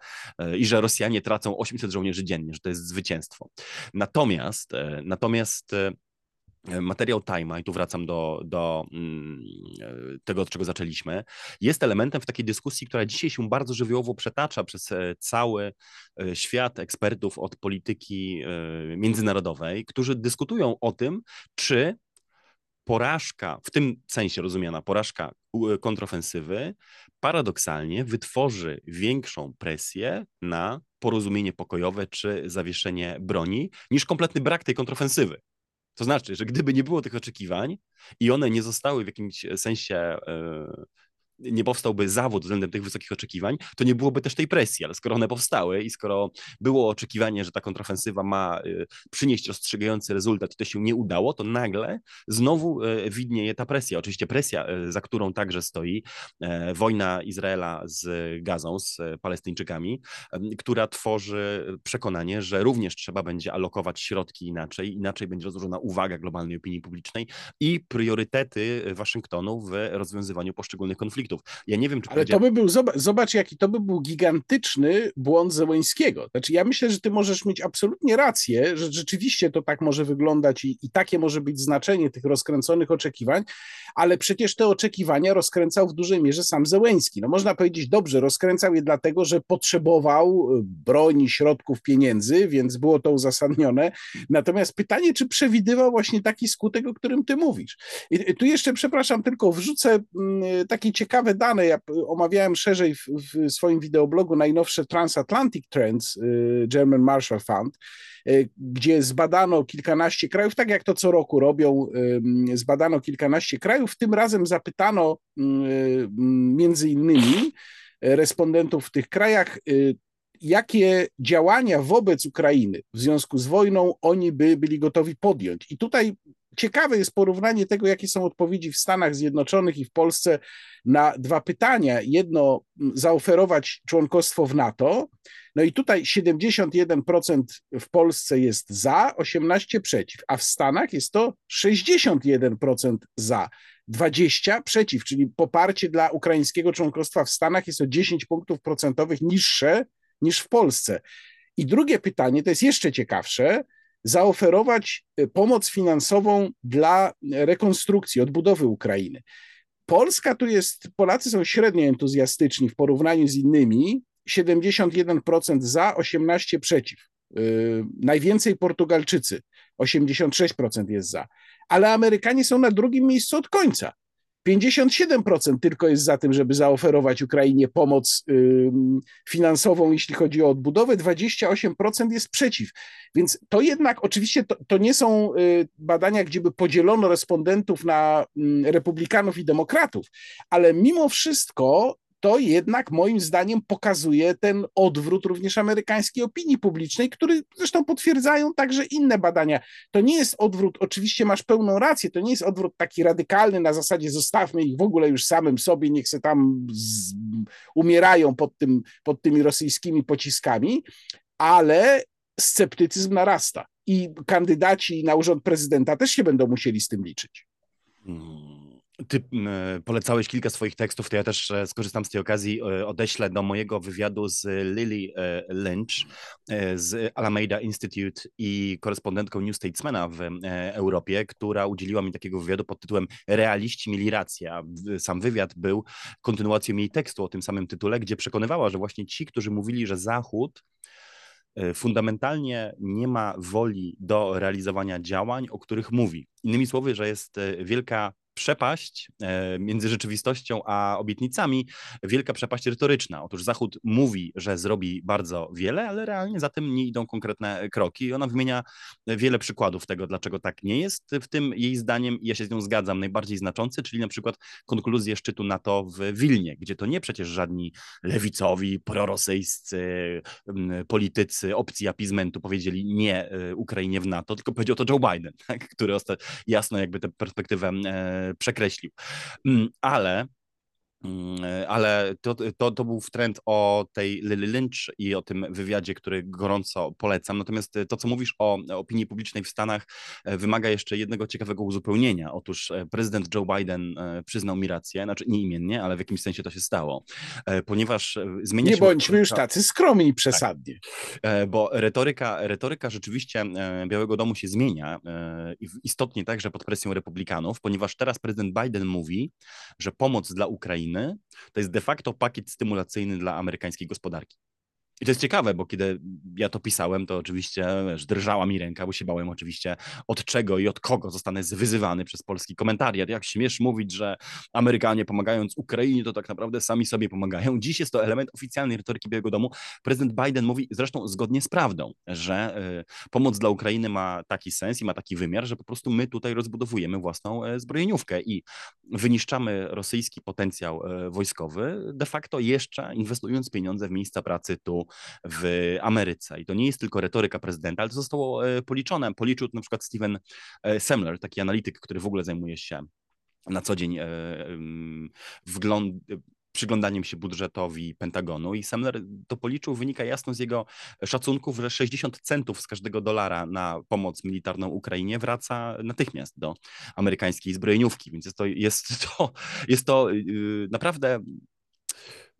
i że Rosjanie tracą 800 żołnierzy dziennie, że to jest zwycięstwo. Natomiast, natomiast E, materiał Time'a, i tu wracam do, do mm, e, tego, od czego zaczęliśmy, jest elementem w takiej dyskusji, która dzisiaj się bardzo żywiołowo przetacza przez e, cały świat ekspertów od polityki międzynarodowej, którzy dyskutują o tym, czy porażka, w tym sensie rozumiana porażka kontrofensywy, paradoksalnie wytworzy większą presję na porozumienie pokojowe czy zawieszenie broni, niż kompletny brak tej kontrofensywy. To znaczy, że gdyby nie było tych oczekiwań i one nie zostały w jakimś sensie e, nie powstałby zawód względem tych wysokich oczekiwań, to nie byłoby też tej presji, ale skoro one powstały i skoro było oczekiwanie, że ta kontrofensywa ma y, przynieść rozstrzygający rezultat i to się nie udało, to nagle znowu y, widnieje ta presja. Oczywiście presja, y, za którą także stoi wojna Izraela z Gazą, z Palestyńczykami, która tworzy przekonanie, że również trzeba będzie alokować środki inaczej, inaczej będzie rozłożona uwaga globalnej opinii publicznej i priorytety Waszyngtonu w rozwiązywaniu poszczególnych konfliktów konfliktów. Ja nie wiem, czy Ale to by był, zobacz, zobacz, jaki to by był gigantyczny błąd Zełęńskiego. Znaczy, ja myślę, że ty możesz mieć absolutnie rację, że rzeczywiście to tak może wyglądać i, i takie może być znaczenie tych rozkręconych oczekiwań, ale przecież te oczekiwania rozkręcał w dużej mierze sam Zełęński. No można powiedzieć, dobrze, rozkręcał je dlatego, że potrzebował y, broni, środków, pieniędzy, więc było to uzasadnione. Natomiast pytanie, czy przewidywał właśnie taki skutek, o którym ty mówisz. I tu jeszcze, przepraszam, tylko wrzucę mm, taki ciekawy ciekawe dane. Ja omawiałem szerzej w, w swoim wideoblogu najnowsze Transatlantic Trends y, German Marshall Fund, y, gdzie zbadano kilkanaście krajów, tak jak to co roku robią, zbadano kilkanaście krajów. Tym razem zapytano y, między innymi respondentów w tych krajach, jakie działania wobec Ukrainy w związku z wojną oni by byli gotowi podjąć. I tutaj ciekawe jest porównanie tego, jakie są odpowiedzi w Stanach Zjednoczonych i w Polsce na dwa pytania. Jedno, zaoferować członkostwo w NATO. No i tutaj 71% w Polsce jest za, 18% przeciw, a w Stanach jest to 61% za. 20 przeciw, czyli poparcie dla ukraińskiego członkostwa w Stanach jest o 10 punktów procentowych niższe niż w Polsce. I drugie pytanie, to jest jeszcze ciekawsze, zaoferować y, pomoc finansową dla rekonstrukcji, odbudowy Ukrainy. Polska tu jest, Polacy są średnio entuzjastyczni w porównaniu z innymi, 71% za, 18% przeciw. Yy, najwięcej Portugalczycy, 86% jest za. Ale Amerykanie są na drugim miejscu od końca. 57% tylko jest za tym, żeby zaoferować Ukrainie pomoc finansową, jeśli chodzi o odbudowę, 28% jest przeciw. Więc to jednak oczywiście to, to nie są y, badania, gdzie by podzielono respondentów na republikanów i demokratów, ale mimo wszystko to jednak moim zdaniem pokazuje ten odwrót również amerykańskiej opinii publicznej, który zresztą potwierdzają także inne badania. To nie jest odwrót, oczywiście masz pełną rację, to nie jest odwrót taki radykalny na zasadzie zostawmy ich w ogóle już samym sobie, niech se tam z, umierają pod, tym, pod tymi rosyjskimi pociskami, ale sceptycyzm narasta i kandydaci na urząd prezydenta też się będą musieli z tym liczyć. Hmm. Ty polecałeś kilka swoich tekstów, to ja też e, skorzystam z tej okazji, e, odeślę do mojego wywiadu z Lily e, Lynch z Alameda Institute i korespondentką New Statesmana w Europie, która udzieliła mi takiego wywiadu pod tytułem Realiści mieli rację, a sam wywiad był kontynuacją jej tekstu o tym samym tytule, gdzie przekonywała, że właśnie ci, którzy mówili, że Zachód fundamentalnie nie ma woli do realizowania działań, o których mówi. Innymi słowy, że jest wielka przepaść e, między rzeczywistością a obietnicami, wielka przepaść retoryczna. Otóż Zachód mówi, że zrobi bardzo wiele, ale realnie za tym nie idą konkretne kroki. I ona wymienia wiele przykładów tego, dlaczego tak nie jest. W tym jej zdaniem, ja się z nią zgadzam, najbardziej znaczący, czyli na przykład konkluzję szczytu NATO w Wilnie, gdzie to nie przecież żadni lewicowi, prorosyjscy politycy opcji apizmentu powiedzieli nie e, Ukrainie w NATO, tylko powiedział to Joe Biden, tak, który jasno jakby tę perspektywę e, przekreślił. Mm, ale ale to, to, to był trend o tej Lily Lynch i o tym wywiadzie, który gorąco polecam. Natomiast to, co mówisz o opinii publicznej w Stanach, e, wymaga jeszcze jednego ciekawego uzupełnienia. Otóż e, prezydent Joe Biden e, przyznał mi rację, znaczy nie imiennie, ale w jakimś sensie to się stało, ponieważ zmienia nie się... Nie bądźmy już tacy skromni przesadnie. Tak. Bo retoryka, retoryka rzeczywiście Białego Domu się zmienia istotnie także pod presją republikanów, ponieważ teraz prezydent Biden mówi, że pomoc dla Ukrainy To jest de facto pakiet stymulacyjny dla amerykańskiej gospodarki. I to jest ciekawe, bo kiedy ja to pisałem, to oczywiście wiesz, drżała mi ręka, bo się bałem oczywiście od czego i od kogo zostanę wyzywany przez polski komentariat. Jak śmiesz mówić, że Amerykanie pomagając Ukrainie, to tak naprawdę sami sobie pomagają. Dziś jest to element oficjalnej retoryki Białego Domu. Prezydent Biden mówi zresztą zgodnie z prawdą, że y, pomoc dla Ukrainy ma taki sens i ma taki wymiar, że po prostu my tutaj rozbudowujemy własną y, zbrojeniówkę i wyniszczamy rosyjski potencjał y, wojskowy, de facto jeszcze inwestując pieniądze w miejsca pracy tu w Ameryce. I to nie jest tylko retoryka prezydenta, ale to zostało e, policzone. Policzył na przykład Steven e, Semler, taki analityk, który w ogóle zajmuje się na co dzień e, wgląd, przyglądaniem się budżetowi Pentagonu i Semler to policzył, wynika jasno z jego szacunków, że 60 centów z każdego dolara na pomoc militarną Ukrainie wraca natychmiast do amerykańskiej zbrojeniówki, więc jest to, jest to, jest to y, naprawdę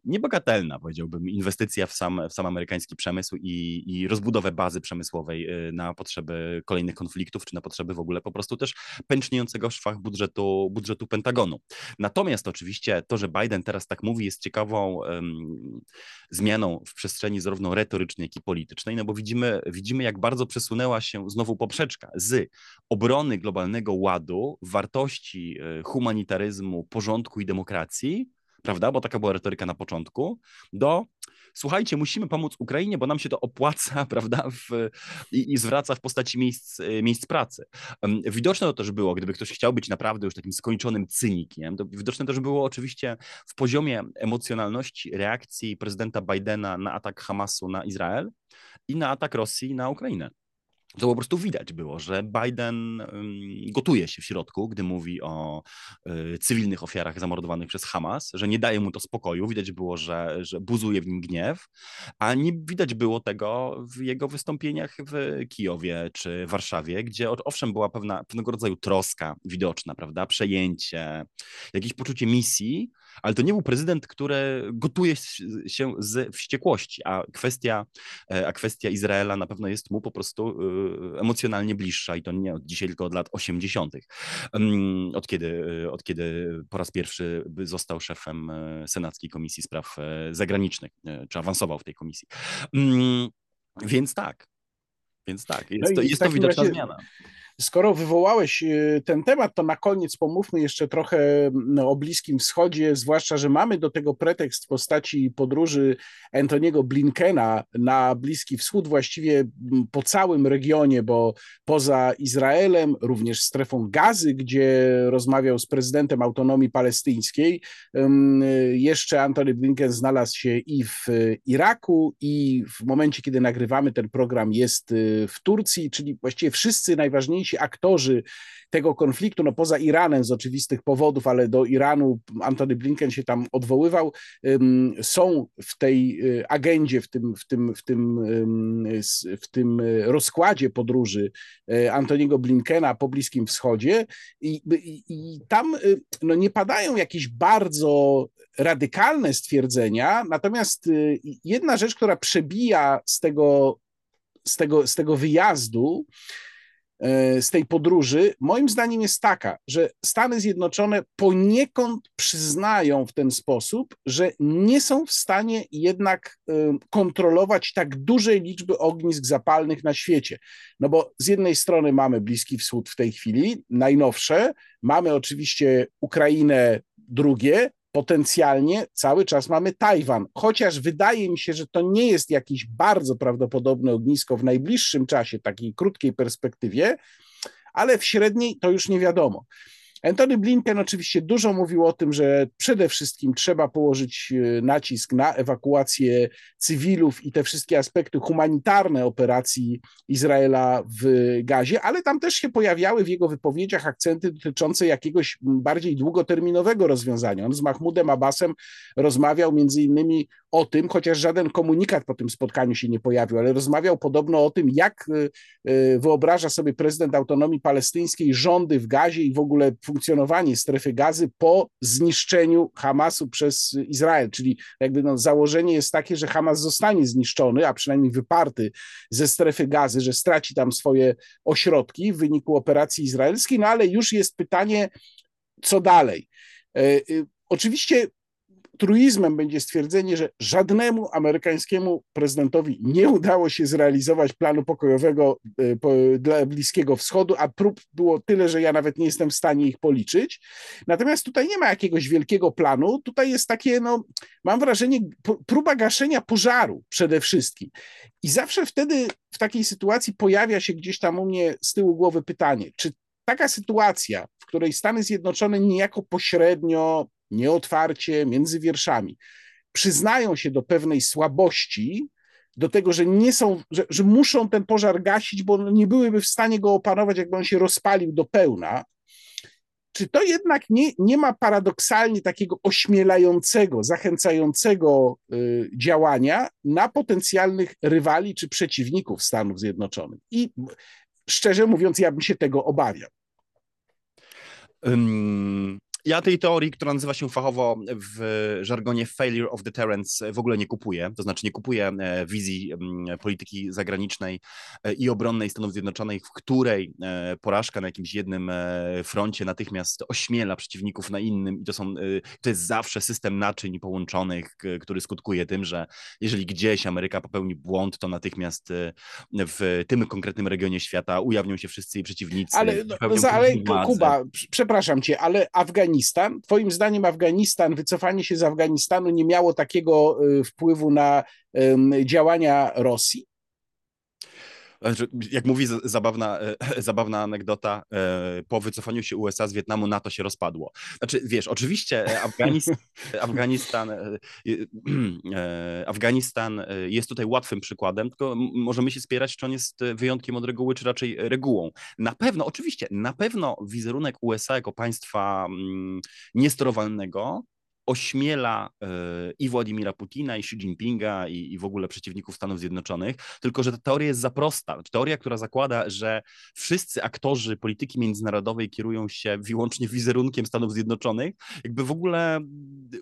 niebagatelna, powiedziałbym, inwestycja w sam, w sam amerykański przemysł i, i rozbudowę bazy przemysłowej y, na potrzeby kolejnych konfliktów, czy na potrzeby w ogóle po prostu też pęczniejącego w szwach budżetu, budżetu Pentagonu. Natomiast oczywiście to, że Biden teraz tak mówi, jest ciekawą um, zmianą w przestrzeni zarówno retorycznej, jak i politycznej, no bo widzimy, widzimy, jak bardzo przesunęła się znowu poprzeczka z obrony globalnego ładu, wartości y, humanitaryzmu, porządku i demokracji, prawda, bo taka była retoryka na początku, do słuchajcie, musimy pomóc Ukrainie, bo nam się to opłaca, prawda, w, i, i, zwraca w postaci miejsc, e, miejsc pracy. Widoczne to też było, gdyby ktoś chciał być naprawdę już takim skończonym cynikiem, to widoczne też było oczywiście w poziomie emocjonalności reakcji prezydenta Bidena na atak Hamasu na Izrael i na atak Rosji na Ukrainę to po prostu widać było, że Biden gotuje się w środku, gdy mówi o y, cywilnych ofiarach zamordowanych przez Hamas, że nie daje mu to spokoju. Widać było, że, że buzuje w nim gniew, a nie widać było tego w jego wystąpieniach w Kijowie czy Warszawie, gdzie owszem była pewna, pewnego rodzaju troska widoczna, prawda, przejęcie, jakieś poczucie misji, ale to nie był prezydent, który gotuje się z wściekłości, a kwestia, e, a kwestia Izraela na pewno jest mu po prostu y, emocjonalnie bliższa i to nie od dzisiaj, tylko od lat 80., mm, od kiedy, y, od kiedy po raz pierwszy został szefem e, Senackiej Komisji Spraw e, Zagranicznych, czy awansował w tej komisji. Mm, więc tak, więc tak, jest, no to, jest to widoczna razie... zmiana. Skoro wywołałeś y, ten temat, to na koniec pomówmy jeszcze trochę no, o Bliskim Wschodzie, zwłaszcza, że mamy do tego pretekst w postaci podróży Antoniego Blinkena na Bliski Wschód, właściwie po całym regionie, bo poza Izraelem, również strefą gazy, gdzie rozmawiał z prezydentem autonomii palestyńskiej, jeszcze Antony Blinken znalazł się i w Iraku, i w momencie, kiedy nagrywamy ten program, jest y, w Turcji, czyli właściwie wszyscy najważniejsi aktorzy tego konfliktu, no poza Iranem z oczywistych powodów, ale do Iranu Antony Blinken się tam odwoływał, są w tej y, agendzie, w tym, w tym, w tym, w tym rozkładzie podróży y, Antoniego Blinkena po Bliskim Wschodzie i, i, i tam y, no, nie padają jakieś bardzo radykalne stwierdzenia, natomiast jedna rzecz, która przebija z tego, z tego, z tego wyjazdu, z tej podróży, moim zdaniem jest taka, że Stany Zjednoczone poniekąd przyznają w ten sposób, że nie są w stanie jednak e, kontrolować tak dużej liczby ognisk zapalnych na świecie. No bo z jednej strony mamy Bliski Wschód w tej chwili, najnowsze, mamy oczywiście Ukrainę drugie, potencjalnie cały czas mamy Tajwan. Chociaż wydaje mi się, że to nie jest jakieś bardzo prawdopodobne ognisko w najbliższym czasie, takiej krótkiej perspektywie, ale w średniej to już nie wiadomo. Antony Blinken oczywiście dużo mówił o tym, że przede wszystkim trzeba położyć e, nacisk na ewakuację cywilów i te wszystkie aspekty humanitarne operacji Izraela w Gazie, ale tam też się pojawiały w jego wypowiedziach akcenty dotyczące jakiegoś bardziej długoterminowego rozwiązania. On z Mahmudem Abbasem rozmawiał między innymi o tym, chociaż żaden komunikat po tym spotkaniu się nie pojawił, ale rozmawiał podobno o tym, jak e, e, wyobraża sobie prezydent autonomii palestyńskiej rządy w Gazie i w ogóle funkcjonowanie strefy gazy po zniszczeniu Hamasu przez Izrael. Czyli jakby no, założenie jest takie, że Hamas zostanie zniszczony, a przynajmniej wyparty ze strefy gazy, że straci tam swoje ośrodki w wyniku operacji izraelskiej, no ale już jest pytanie, co dalej. E, oczywiście truizmem będzie stwierdzenie, że żadnemu amerykańskiemu prezydentowi nie udało się zrealizować planu pokojowego e, dla Bliskiego Wschodu, a prób było tyle, że ja nawet nie jestem w stanie ich policzyć. Natomiast tutaj nie ma jakiegoś wielkiego planu, tutaj jest takie, no, mam wrażenie, próba gaszenia pożaru przede wszystkim. I zawsze wtedy w takiej sytuacji pojawia się gdzieś tam u mnie z tyłu głowy pytanie, czy taka sytuacja, w której Stany Zjednoczone niejako pośrednio nieotwarcie, między wierszami, przyznają się do pewnej słabości, do tego, że nie są, że, że muszą ten pożar gasić, bo nie byłyby w stanie go opanować, jakby on się rozpalił do pełna. Czy to jednak nie, nie ma paradoksalnie takiego ośmielającego, zachęcającego y, działania na potencjalnych rywali czy przeciwników Stanów Zjednoczonych? I szczerze mówiąc, ja bym się tego obawiał. Ja tej teorii, która nazywa się fachowo w żargonie failure of deterrence w ogóle nie kupuję, to znaczy nie kupuję e, wizji polityki zagranicznej e, i obronnej Stanów Zjednoczonych, w której e, porażka na jakimś jednym froncie natychmiast ośmiela przeciwników na innym i to są, to jest zawsze system naczyń połączonych, który skutkuje tym, że jeżeli gdzieś Ameryka popełni błąd, to natychmiast w tym konkretnym regionie świata ujawnią się wszyscy jej przeciwnicy. Ale, no, ale Kuba, przepraszam cię, ale Afganistan Afganistan. Twoim zdaniem Afganistan, wycofanie się z Afganistanu nie miało takiego y, wpływu na działania Rosji? Znaczy, jak mówi zabawna, e, zabawna anegdota, e, po wycofaniu się USA z Wietnamu NATO się rozpadło. Znaczy, wiesz, oczywiście e, Afganistan, Afganistan, Afganistan jest tutaj łatwym przykładem, tylko możemy się spierać, czy on jest wyjątkiem od reguły, czy raczej regułą. Na pewno, oczywiście, na pewno wizerunek USA jako państwa mm, niesterowalnego ośmiela e, i Władimira Putina, i Xi Jinpinga, i, i w ogóle przeciwników Stanów Zjednoczonych, tylko że ta teoria jest za prosta. Teoria, która zakłada, że wszyscy aktorzy polityki międzynarodowej kierują się wyłącznie wizerunkiem Stanów Zjednoczonych, jakby w ogóle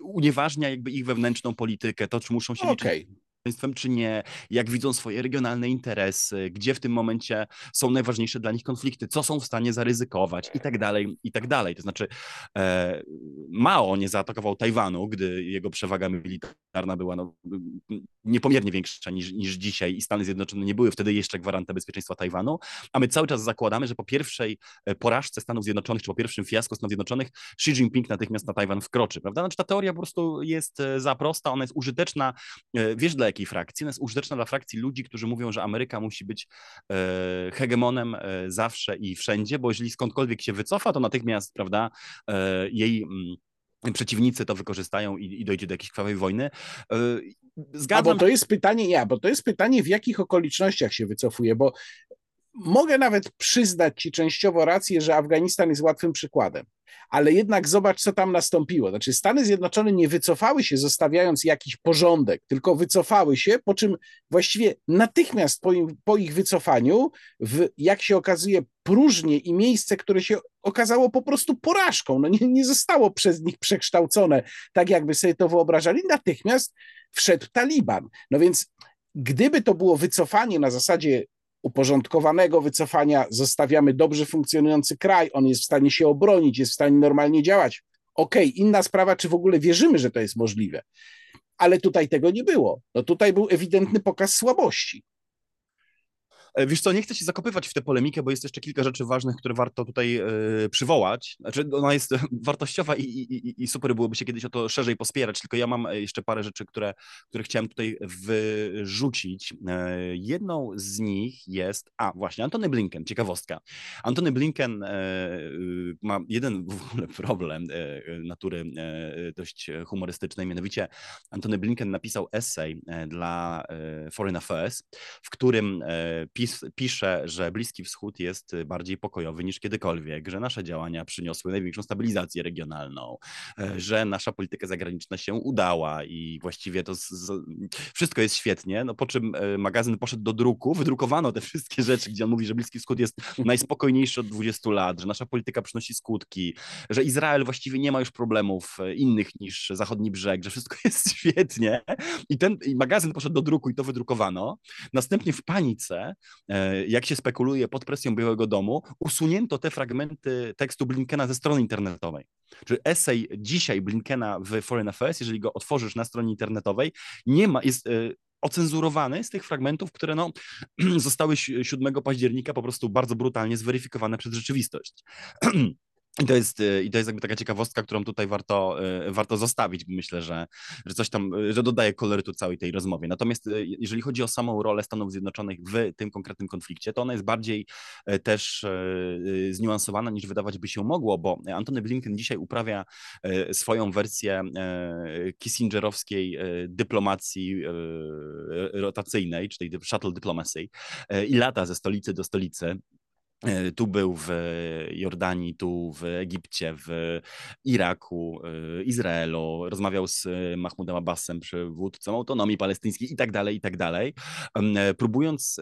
unieważnia jakby ich wewnętrzną politykę, to czy muszą się okay. liczyć państwem, czy nie, jak widzą swoje regionalne interesy, gdzie w tym momencie są najważniejsze dla nich konflikty, co są w stanie zaryzykować? I tak dalej, i tak dalej. To znaczy e, Mao nie zaatakował Tajwanu, gdy jego przewaga militarna była no, niepomiernie większa niż, niż dzisiaj i Stany Zjednoczone nie były wtedy jeszcze gwarantem bezpieczeństwa Tajwanu, a my cały czas zakładamy, że po pierwszej e, porażce Stanów Zjednoczonych, czy po pierwszym fiasku Stanów Zjednoczonych Xi Jinping natychmiast na Tajwan wkroczy, prawda? Znaczy ta teoria po prostu jest e, za prosta, ona jest użyteczna, e, wiesz dla jakiej frakcji? Ona jest użyteczna dla frakcji ludzi, którzy mówią, że Ameryka musi być hegemonem zawsze i wszędzie, bo jeżeli skądkolwiek się wycofa, to natychmiast, prawda, jej mm, przeciwnicy to wykorzystają i, i dojdzie do jakiejś krwawej wojny. Zgadzam. A bo to jest pytanie, nie, bo to jest pytanie, w jakich okolicznościach się wycofuje, bo mogę nawet przyznać ci częściowo rację, że Afganistan jest łatwym przykładem ale jednak zobacz, co tam nastąpiło. Znaczy, Stany Zjednoczone nie wycofały się, zostawiając jakiś porządek, tylko wycofały się, po czym właściwie natychmiast po, im, po ich wycofaniu, w, jak się okazuje, próżnie i miejsce, które się okazało po prostu porażką, no nie, nie zostało przez nich przekształcone tak, jakby sobie to wyobrażali, natychmiast wszedł Taliban. No więc gdyby to było wycofanie na zasadzie uporządkowanego wycofania, zostawiamy dobrze funkcjonujący kraj, on jest w stanie się obronić, jest w stanie normalnie działać. Okej, okay, inna sprawa, czy w ogóle wierzymy, że to jest możliwe. Ale tutaj tego nie było. No tutaj był ewidentny pokaz słabości. E, wiesz co, nie chcę się zakopywać w tę polemikę, bo jest jeszcze kilka rzeczy ważnych, które warto tutaj y, przywołać. Znaczy, ona jest wartościowa i, i, i, super byłoby się kiedyś o to szerzej pospierać, tylko ja mam jeszcze parę rzeczy, które, które chciałem tutaj wyrzucić. Jedną z nich jest, a właśnie, Antony Blinken, ciekawostka. Antony Blinken y, ma jeden w ogóle problem natury dość humorystycznej, mianowicie Antony Blinken napisał essay dla Foreign Affairs, w którym pis, pisze, że Bliski Wschód jest bardziej pokojowy niż kiedykolwiek, że nasze działania przyniosły największą stabilizację regionalną, e, że nasza polityka zagraniczna się udała i właściwie to z, z, wszystko jest świetnie. No po czym e, magazyn poszedł do druku, wydrukowano te wszystkie rzeczy, gdzie on mówi, że Bliski Wschód jest najspokojniejszy od 20 lat, że nasza polityka przynosi skutki, że Izrael właściwie nie ma już problemów e, innych niż zachodni brzeg, że wszystko jest świetnie. I ten i magazyn poszedł do druku i to wydrukowano. Następnie w panice jak się spekuluje, pod presją Białego Domu, usunięto te fragmenty tekstu Blinkena ze strony internetowej. Czyli esej dzisiaj Blinkena w Foreign Affairs, jeżeli go otworzysz na stronie internetowej, nie ma, jest e, ocenzurowany z tych fragmentów, które no, zostały 7 października po prostu bardzo brutalnie zweryfikowane przez rzeczywistość. I to, jest, y, I to jest jakby taka ciekawostka, którą tutaj warto, y, warto zostawić. Myślę, że, że coś tam, y, że dodaje kolorytu całej tej rozmowie. Natomiast jeżeli chodzi o samą rolę Stanów Zjednoczonych w tym konkretnym konflikcie, to ona jest bardziej też zniuansowana niż wydawać by się mogło, bo Antony Blinken dzisiaj uprawia swoją wersję kissingerowskiej dyplomacji rotacyjnej, czyli shuttle diplomacy i lata ze stolicy do stolicy E, tu był w Jordanii, tu w Egipcie, w Iraku, e, Izraelu, rozmawiał z Mahmoudem Abbasem, przywódcą autonomii palestyńskiej i tak dalej, i tak dalej, e, próbując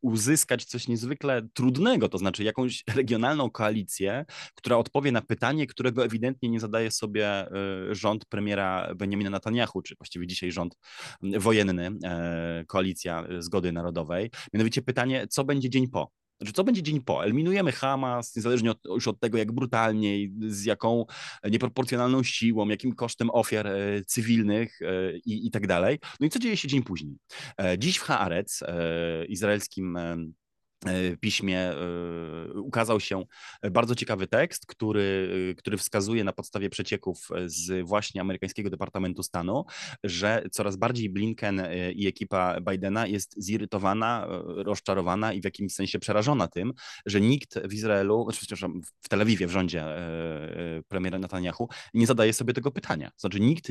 uzyskać coś niezwykle trudnego, to znaczy jakąś regionalną koalicję, która odpowie na pytanie, którego ewidentnie nie zadaje sobie rząd premiera Benjamina Netanyahu, czy właściwie dzisiaj rząd wojenny, koalicja zgody narodowej, mianowicie pytanie, co będzie dzień po? Znaczy, co będzie dzień po? Eliminujemy Hamas, niezależnie od, już od tego, jak brutalnie, z jaką nieproporcjonalną siłą, jakim kosztem ofiar e, cywilnych e, i, i tak dalej. No i co dzieje się dzień później? E, dziś w Haaretz, izraelskim piśmie e, ukazał się bardzo ciekawy tekst, który, który wskazuje na podstawie przecieków z właśnie amerykańskiego Departamentu Stanu, że coraz bardziej Blinken e, i ekipa Bidena jest zirytowana, rozczarowana i w jakimś sensie przerażona tym, że nikt w Izraelu, znaczy przepraszam, w Tel Awiwie, w rządzie premiera Netanyahu, nie zadaje sobie tego pytania. Znaczy nikt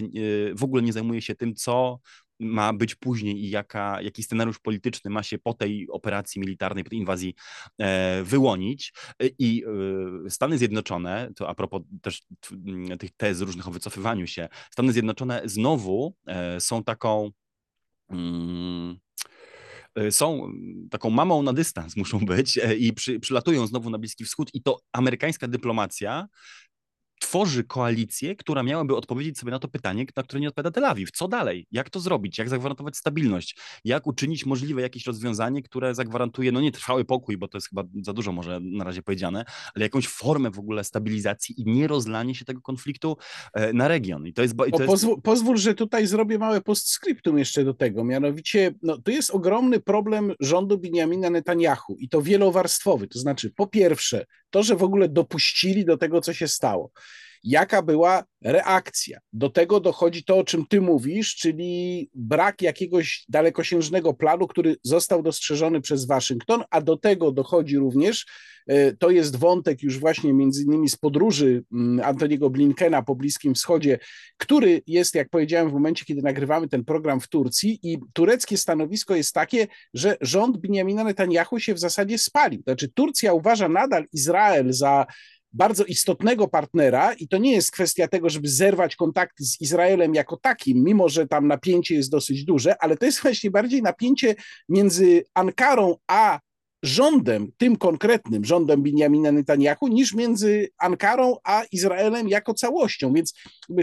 w ogóle nie zajmuje się tym, co ma być później i jaka, jaki scenariusz polityczny ma się po tej operacji militarnej, po tej inwazji e, wyłonić. E, I e, Stany Zjednoczone, to a propos też tych tez różnych o wycofywaniu się, Stany Zjednoczone znowu są taką. Mm, są taką mamą na dystans, muszą być i przy, przylatują znowu na Bliski Wschód, i to amerykańska dyplomacja tworzy koalicję, która miałaby odpowiedzieć sobie na to pytanie, na które nie odpowiada Tel Awiw. Co dalej? Jak to zrobić? Jak zagwarantować stabilność? Jak uczynić możliwe jakieś rozwiązanie, które zagwarantuje, no nie trwały pokój, bo to jest chyba za dużo może na razie powiedziane, ale jakąś formę w ogóle stabilizacji i nie rozlanie się tego konfliktu e, na region. I to jest... I to jest... Pozwól, pozwól, że tutaj zrobię małe postscriptum jeszcze do tego. Mianowicie, no, to jest ogromny problem rządu Benjamina Netanyahu i to wielowarstwowy. To znaczy, po pierwsze, to, że w ogóle dopuścili do tego, co się stało jaka była reakcja. Do tego dochodzi to, o czym ty mówisz, czyli brak jakiegoś dalekosiężnego planu, który został dostrzeżony przez Waszyngton, a do tego dochodzi również, e, to jest wątek już właśnie między innymi z podróży mm, Antoniego Blinkena po Bliskim Wschodzie, który jest, jak powiedziałem, w momencie, kiedy nagrywamy ten program w Turcji i tureckie stanowisko jest takie, że rząd Benjamina Netanyahu się w zasadzie spalił. Znaczy Turcja uważa nadal Izrael za bardzo istotnego partnera i to nie jest kwestia tego, żeby zerwać kontakty z Izraelem jako takim, mimo że tam napięcie jest dosyć duże, ale to jest właśnie bardziej napięcie między Ankarą a rządem, tym konkretnym rządem Benjamina Netanyahu, niż między Ankarą a Izraelem jako całością. Więc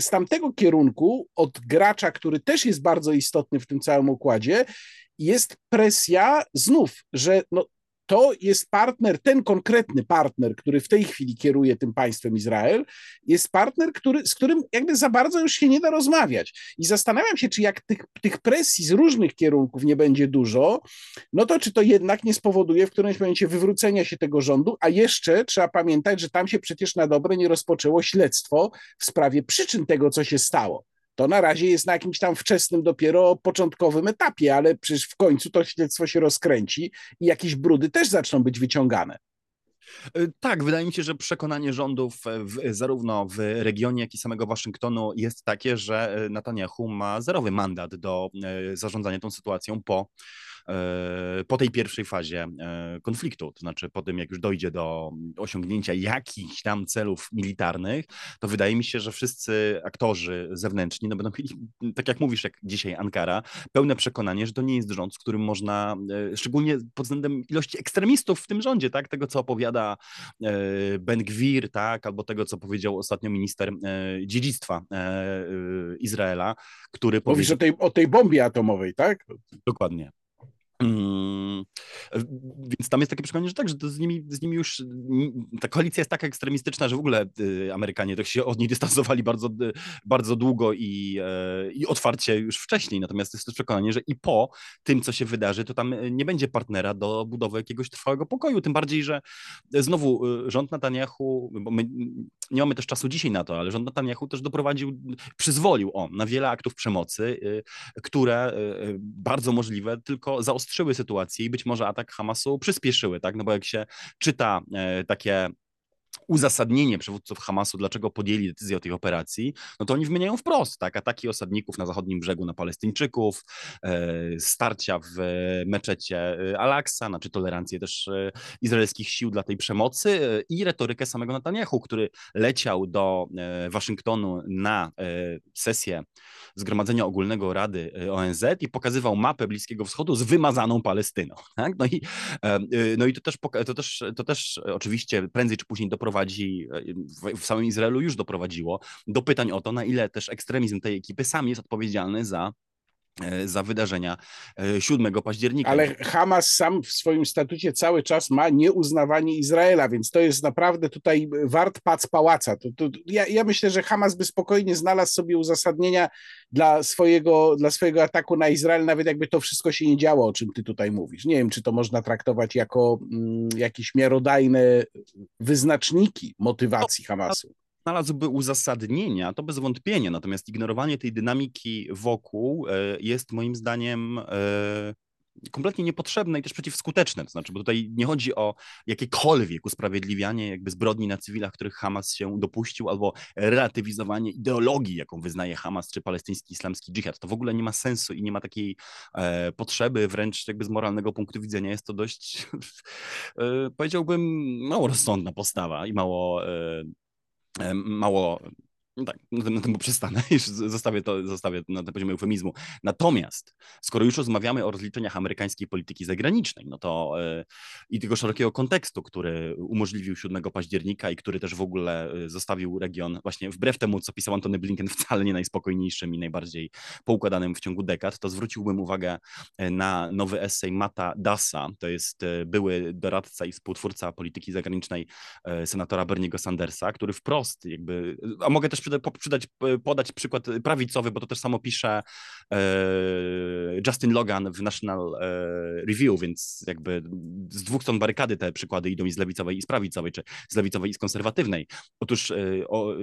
z tamtego kierunku, od gracza, który też jest bardzo istotny w tym całym układzie, jest presja znów, że no, to jest partner, ten konkretny partner, który w tej chwili kieruje tym państwem Izrael, jest partner, który, z którym jakby za bardzo już się nie da rozmawiać. I zastanawiam się, czy jak tych, tych presji z różnych kierunków nie będzie dużo, no to czy to jednak nie spowoduje w którymś momencie wywrócenia się tego rządu, a jeszcze trzeba pamiętać, że tam się przecież na dobre nie rozpoczęło śledztwo w sprawie przyczyn tego, co się stało to na razie jest na jakimś tam wczesnym, dopiero początkowym etapie, ale przecież w końcu to śledztwo się rozkręci i jakieś brudy też zaczną być wyciągane. E, tak, wydaje mi się, że przekonanie rządów w, zarówno w regionie, jak i samego Waszyngtonu jest takie, że e, Netanyahu ma zerowy mandat do e, zarządzania tą sytuacją po E, po tej pierwszej fazie e, konfliktu, to znaczy po tym, jak już dojdzie do osiągnięcia jakichś tam celów militarnych, to wydaje mi się, że wszyscy aktorzy zewnętrzni no będą mieli, tak jak mówisz, jak dzisiaj Ankara, pełne przekonanie, że to nie jest rząd, w którym można, e, szczególnie pod względem ilości ekstremistów w tym rządzie, tak, tego co opowiada Ben Gwir, tak, albo tego co powiedział ostatnio minister dziedzictwa Izraela, który Mówisz o tej, o tej bombie atomowej, tak? Dokładnie. Mm, więc tam jest takie przekonanie, że tak, że to z nimi, z nimi już ta koalicja jest tak ekstremistyczna, że w ogóle y, Amerykanie tak się od niej dystansowali bardzo, y, bardzo długo i, e, i otwarcie już wcześniej. Natomiast jest też przekonanie, że i po tym, co się wydarzy, to tam nie będzie partnera do budowy jakiegoś trwałego pokoju. Tym bardziej, że znowu y, rząd Netanyahu, bo my nie mamy też czasu dzisiaj na to, ale rząd Netanyahu też doprowadził, przyzwolił on na wiele aktów przemocy, które bardzo możliwe tylko zaostrzyły sytuację i być może atak Hamasu przyspieszyły, tak? No bo jak się czyta takie uzasadnienie przywódców Hamasu, dlaczego podjęli decyzję o tej operacji, no to oni wymieniają wprost, tak, ataki osadników na zachodnim brzegu na Palestyńczyków, e, starcia w meczecie e, Al-Aqsa, znaczy tolerancję też e, izraelskich sił dla tej przemocy e, i retorykę samego Netanyahu, który leciał do e, Waszyngtonu na e, sesję Zgromadzenia Ogólnego Rady ONZ i pokazywał mapę Bliskiego Wschodu z wymazaną Palestyną, tak? No i, no i to, też, to, też, to też oczywiście prędzej czy później doprowadzi doprowadzi, e, w samym Izraelu już doprowadziło do pytań o to, na ile też ekstremizm tej ekipy sam jest odpowiedzialny za za wydarzenia 7 e, października. Ale Hamas sam w swoim statucie cały czas ma nieuznawanie Izraela, więc to jest naprawdę tutaj wart pac pałaca. To, to, ja, ja myślę, że Hamas by spokojnie znalazł sobie uzasadnienia dla swojego, dla swojego ataku na Izrael, nawet jakby to wszystko się nie działo, o czym ty tutaj mówisz. Nie wiem, czy to można traktować jako mm, jakieś miarodajne wyznaczniki motywacji Hamasu znalazłby uzasadnienia, to bez wątpienia. Natomiast ignorowanie tej dynamiki wokół e, jest moim zdaniem e, kompletnie niepotrzebne i też przeciwskuteczne. To znaczy, bo tutaj nie chodzi o jakiekolwiek usprawiedliwianie jakby zbrodni na cywilach, których Hamas się dopuścił, albo relatywizowanie ideologii, jaką wyznaje Hamas czy palestyński islamski dżihad. To w ogóle nie ma sensu i nie ma takiej e, potrzeby, wręcz jakby z moralnego punktu widzenia jest to dość, e, powiedziałbym, mało rozsądna postawa i mało e, mało no tak, na tym, na tym przestanę, już zostawię to, zostawię na poziomie eufemizmu. Natomiast, skoro już rozmawiamy o rozliczeniach amerykańskiej polityki zagranicznej, no to yy, i tego szerokiego kontekstu, który umożliwił 7 października i który też w ogóle e, zostawił region, właśnie wbrew temu, co pisał Antony Blinken, wcale nie najspokojniejszym i najbardziej poukładanym w ciągu dekad, to zwróciłbym uwagę e, na nowy esej Mata Dasa, to jest były doradca i współtwórca polityki zagranicznej senatora Berniego Sandersa, który wprost jakby, a mogę też przydać, podać przykład prawicowy, bo to też samo pisze e, Justin Logan w National e, Review, więc jakby z dwóch stron barykady te przykłady idą i z lewicowej i z prawicowej, czy z lewicowej i z konserwatywnej. Otóż e,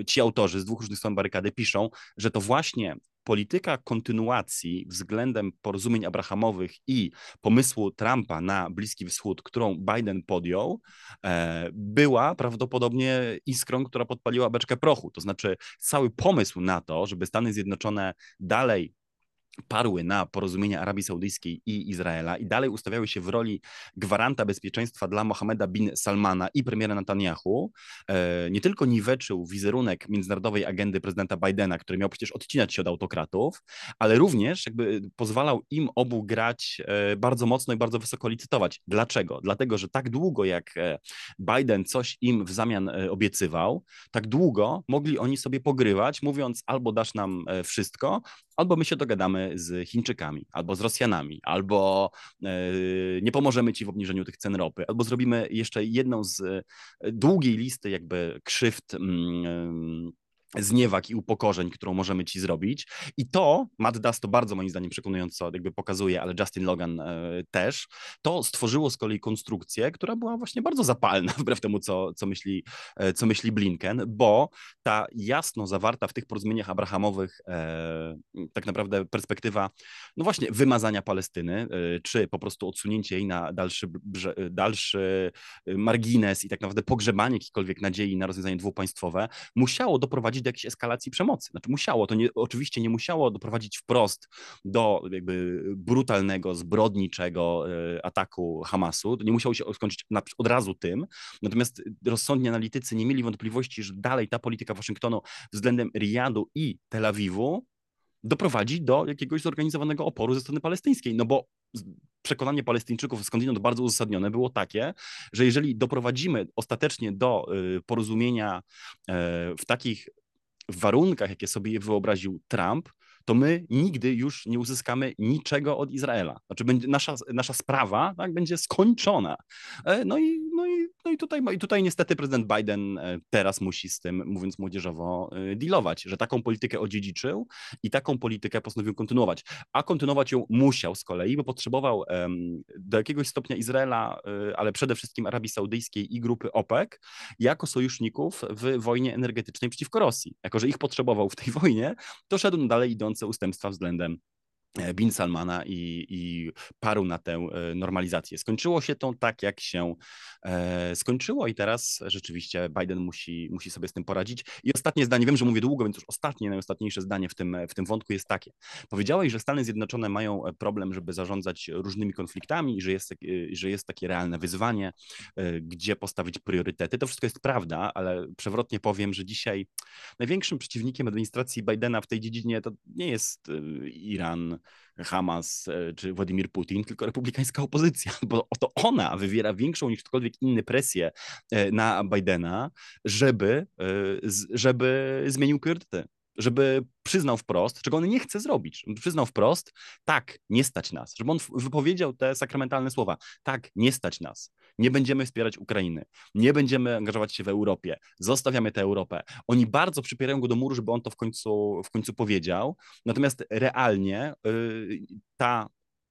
ci autorzy z dwóch różnych stron barykady piszą, że to właśnie polityka kontynuacji względem porozumień abrahamowych i pomysłu Trumpa na Bliski Wschód, którą Biden podjął, e, była prawdopodobnie iskrą, która podpaliła beczkę prochu. To znaczy cały pomysł na to, żeby Stany Zjednoczone dalej parły na porozumienia Arabii Saudyjskiej i Izraela i dalej ustawiały się w roli gwaranta bezpieczeństwa dla Mohameda bin Salmana i premiera Netanyahu, e, nie tylko niweczył wizerunek międzynarodowej agendy prezydenta Bidena, który miał przecież odcinać się od autokratów, ale również jakby pozwalał im obu grać e, bardzo mocno i bardzo wysoko licytować. Dlaczego? Dlatego, że tak długo jak e, Biden coś im w zamian obiecywał, tak długo mogli oni sobie pogrywać, mówiąc albo dasz nam wszystko, albo my się dogadamy z Chińczykami, albo z Rosjanami, albo nie pomożemy ci w obniżeniu tych cen ropy, albo zrobimy jeszcze jedną z długiej listy jakby krzywd mm, zniewag i upokorzeń, którą możemy ci zrobić. I to, Matt Dust to bardzo moim zdaniem przekonująco jakby pokazuje, ale Justin Logan e, też, to stworzyło z kolei konstrukcję, która była właśnie bardzo zapalna, wbrew temu, co, co, myśli, e, co myśli Blinken, bo ta jasno zawarta w tych porozumieniach abrahamowych e, tak naprawdę perspektywa, no właśnie, wymazania Palestyny, czy po prostu odsunięcie jej na dalszy, dalszy margines i tak naprawdę pogrzebanie jakichkolwiek nadziei na rozwiązanie dwupaństwowe, musiało doprowadzić do jakiejś eskalacji przemocy. Znaczy musiało, to nie, oczywiście nie musiało doprowadzić wprost do jakby brutalnego, zbrodniczego e, ataku Hamasu, to nie musiało się skończyć od razu tym, natomiast rozsądni analitycy nie mieli wątpliwości, że dalej ta polityka Waszyngtonu względem Riyadu i Tel Awiwu doprowadzi do jakiegoś zorganizowanego oporu ze strony palestyńskiej, no bo przekonanie Palestyńczyków skądinąd bardzo uzasadnione było takie, że jeżeli doprowadzimy ostatecznie do y, porozumienia e, w takich w warunkach, jakie sobie wyobraził Trump, to my nigdy już nie uzyskamy niczego od Izraela. Znaczy będzie, nasza, nasza sprawa tak, będzie skończona. E, no i, no, i, no i tutaj, i tutaj niestety prezydent Biden e, teraz musi z tym, mówiąc młodzieżowo, e, dealować, że taką politykę odziedziczył i taką politykę postanowił kontynuować. A kontynuować ją musiał z kolei, bo potrzebował do jakiegoś stopnia Izraela, ale przede wszystkim Arabii Saudyjskiej i grupy OPEC jako sojuszników w wojnie energetycznej przeciwko Rosji. Jako, że ich potrzebował w tej wojnie, to szedł dalej idąc ustępstwa względem Bin Salmana i, i paru na tę e, normalizację. Skończyło się to tak, jak się e, skończyło i teraz rzeczywiście Biden musi, musi sobie z tym poradzić. I ostatnie zdanie, wiem, że mówię długo, więc już ostatnie, najostatniejsze zdanie w tym, w tym wątku jest takie. Powiedziałeś, że Stany Zjednoczone mają problem, żeby zarządzać różnymi konfliktami i że jest, że jest takie realne wyzwanie, gdzie postawić priorytety. To wszystko jest prawda, ale przewrotnie powiem, że dzisiaj największym przeciwnikiem administracji Bidena w tej dziedzinie to nie jest Iran, Hamas e, czy Władimir Putin, tylko republikańska opozycja, bo to ona wywiera większą niż ktokolwiek inny presję e, na Bidena, żeby, e, żeby zmienił priorytety żeby przyznał wprost, czego on nie chce zrobić. Przyznał wprost, tak, nie stać nas. Żeby on wypowiedział te sakramentalne słowa. Tak, nie stać nas. Nie będziemy wspierać Ukrainy. Nie będziemy angażować się w Europie. Zostawiamy tę Europę. Oni bardzo przypierają go do muru, żeby on to w końcu, w końcu powiedział. Natomiast realnie yy, ta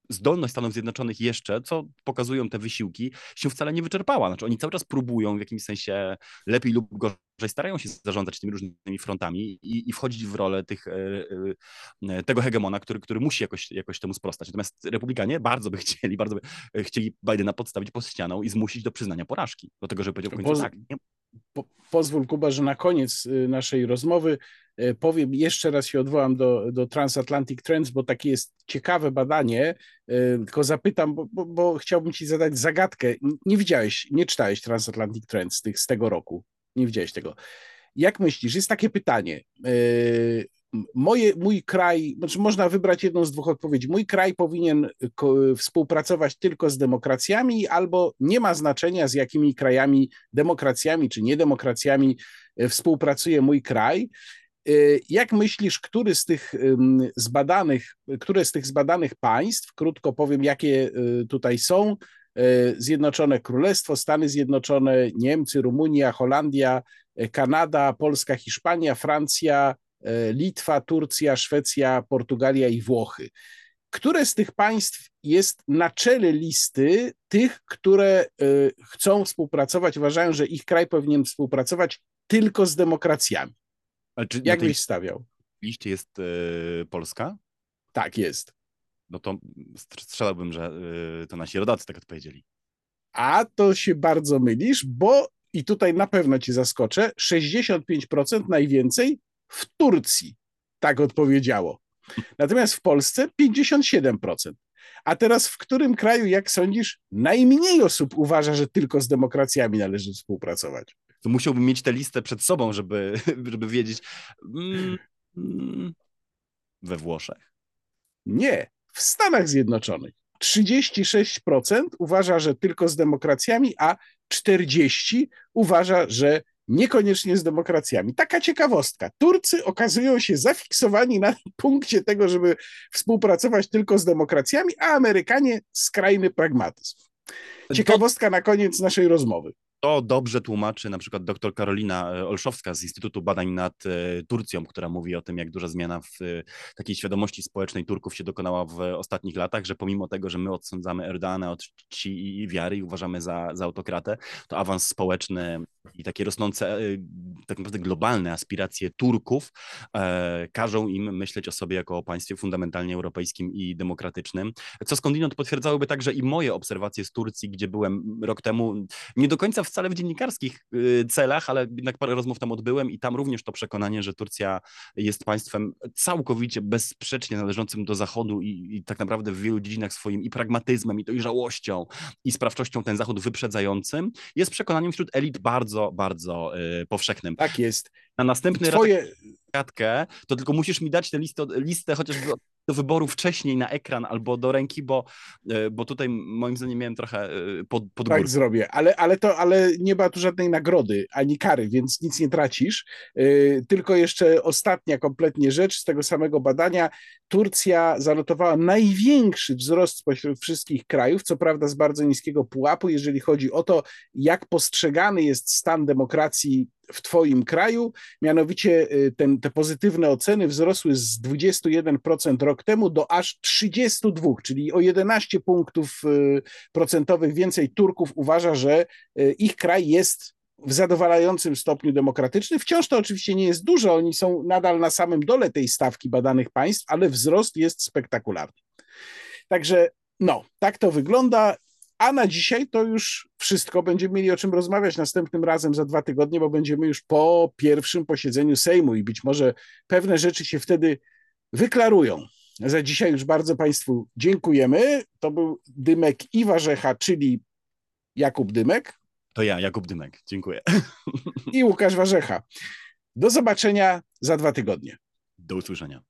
zdolność Stanów Zjednoczonych jeszcze, co pokazują te wysiłki, się wcale nie wyczerpała. Znaczy oni cały czas próbują w jakimś sensie lepiej lub gorzej, starają się zarządzać tymi różnymi frontami i, i wchodzić w rolę tych, e, e, tego hegemona, który, który musi jakoś, jakoś temu sprostać. Natomiast republikanie bardzo by chcieli, bardzo by chcieli Bidena podstawić pod ścianą i zmusić do przyznania porażki. Do tego, żeby powiedział w końcu tak. Nie... Po, pozwól Kuba, że na koniec y, naszej rozmowy E, powiem, jeszcze raz się odwołam do, do Transatlantic Trends, bo takie jest ciekawe badanie, e, tylko zapytam, bo, bo, bo chciałbym ci zadać zagadkę. Nie widziałeś, nie czytałeś Transatlantic Trends tych, z tego roku, nie widziałeś tego. Jak myślisz, jest takie pytanie, moje, mój kraj, znaczy można wybrać jedną z dwóch odpowiedzi. Mój kraj powinien współpracować tylko z demokracjami, albo nie ma znaczenia, z jakimi krajami, demokracjami czy niedemokracjami współpracuje mój kraj. Jak myślisz, który z tych zbadanych, które z tych zbadanych państw, krótko powiem, jakie tutaj są, Zjednoczone Królestwo, Stany Zjednoczone, Niemcy, Rumunia, Holandia, Kanada, Polska, Hiszpania, Francja, Litwa, Turcja, Szwecja, Portugalia i Włochy. Które z tych państw jest na czele listy tych, które chcą współpracować, uważają, że ich kraj powinien współpracować tylko z demokracjami? Jak byś stawiał? liście jest yy, Polska? Tak, jest. No to strzelałbym, że yy, to nasi rodacy tak odpowiedzieli. A to się bardzo mylisz, bo i tutaj na pewno cię zaskoczę, 65% najwięcej w Turcji tak odpowiedziało. Natomiast w Polsce 57%. A teraz w którym kraju, jak sądzisz, najmniej osób uważa, że tylko z demokracjami należy współpracować? to musiałbym mieć tę listę przed sobą, żeby, żeby wiedzieć. Mm, mm, we Włoszech? Nie, w Stanach Zjednoczonych. 36% uważa, że tylko z demokracjami, a 40% uważa, że niekoniecznie z demokracjami. Taka ciekawostka. Turcy okazują się zafiksowani na punkcie tego, żeby współpracować tylko z demokracjami, a Amerykanie skrajny pragmatyzm. Ciekawostka na koniec naszej rozmowy. To dobrze tłumaczy na przykład dr Karolina e, Olszowska z Instytutu Badań nad e, Turcją, która mówi o tym, jak duża zmiana w e, takiej świadomości społecznej Turków się dokonała w ostatnich latach, że pomimo tego, że my odsądzamy Erdogana od czci i wiary i uważamy za, za autokratę, to awans społeczny i takie rosnące, tak naprawdę globalne aspiracje Turków e, każą im myśleć o sobie jako o państwie fundamentalnie europejskim i demokratycznym, co skądinąd potwierdzałyby także i moje obserwacje z Turcji, gdzie byłem rok temu, nie do końca w wcale w dziennikarskich y, celach, ale jednak parę rozmów tam odbyłem i tam również to przekonanie, że Turcja jest państwem całkowicie bezsprzecznie należącym do Zachodu i, i tak naprawdę w wielu dziedzinach swoim i pragmatyzmem, i dojrzałością, i sprawczością ten Zachód wyprzedzającym, jest przekonaniem wśród elit bardzo, bardzo y, powszechnym. Tak jest. Na następny Twoje... raz to tylko musisz mi dać tę listę, listę chociażby do wyboru wcześniej na ekran albo do ręki, bo, e, bo tutaj moim zdaniem miałem trochę e, pod, pod Tak zrobię, ale, ale, to, ale nie ma tu żadnej nagrody ani kary, więc nic nie tracisz. E, tylko jeszcze ostatnia kompletnie rzecz z tego samego badania. Turcja zanotowała największy wzrost spośród wszystkich krajów, co prawda z bardzo niskiego pułapu, jeżeli chodzi o to, jak postrzegany jest stan demokracji w Twoim kraju. Mianowicie ten, te pozytywne oceny wzrosły z 21% rok temu do aż 32, czyli o 11 punktów y, procentowych więcej Turków uważa, że y, ich kraj jest w zadowalającym stopniu demokratyczny. Wciąż to oczywiście nie jest dużo, oni są nadal na samym dole tej stawki badanych państw, ale wzrost jest spektakularny. Także no, tak to wygląda. A na dzisiaj to już wszystko. Będziemy mieli o czym rozmawiać następnym razem za dwa tygodnie, bo będziemy już po pierwszym posiedzeniu Sejmu i być może pewne rzeczy się wtedy wyklarują. Za dzisiaj już bardzo Państwu dziękujemy. To był Dymek i Warzecha, czyli Jakub Dymek. To ja, Jakub Dymek. Dziękuję. I Łukasz Warzecha. Do zobaczenia za dwa tygodnie. Do usłyszenia.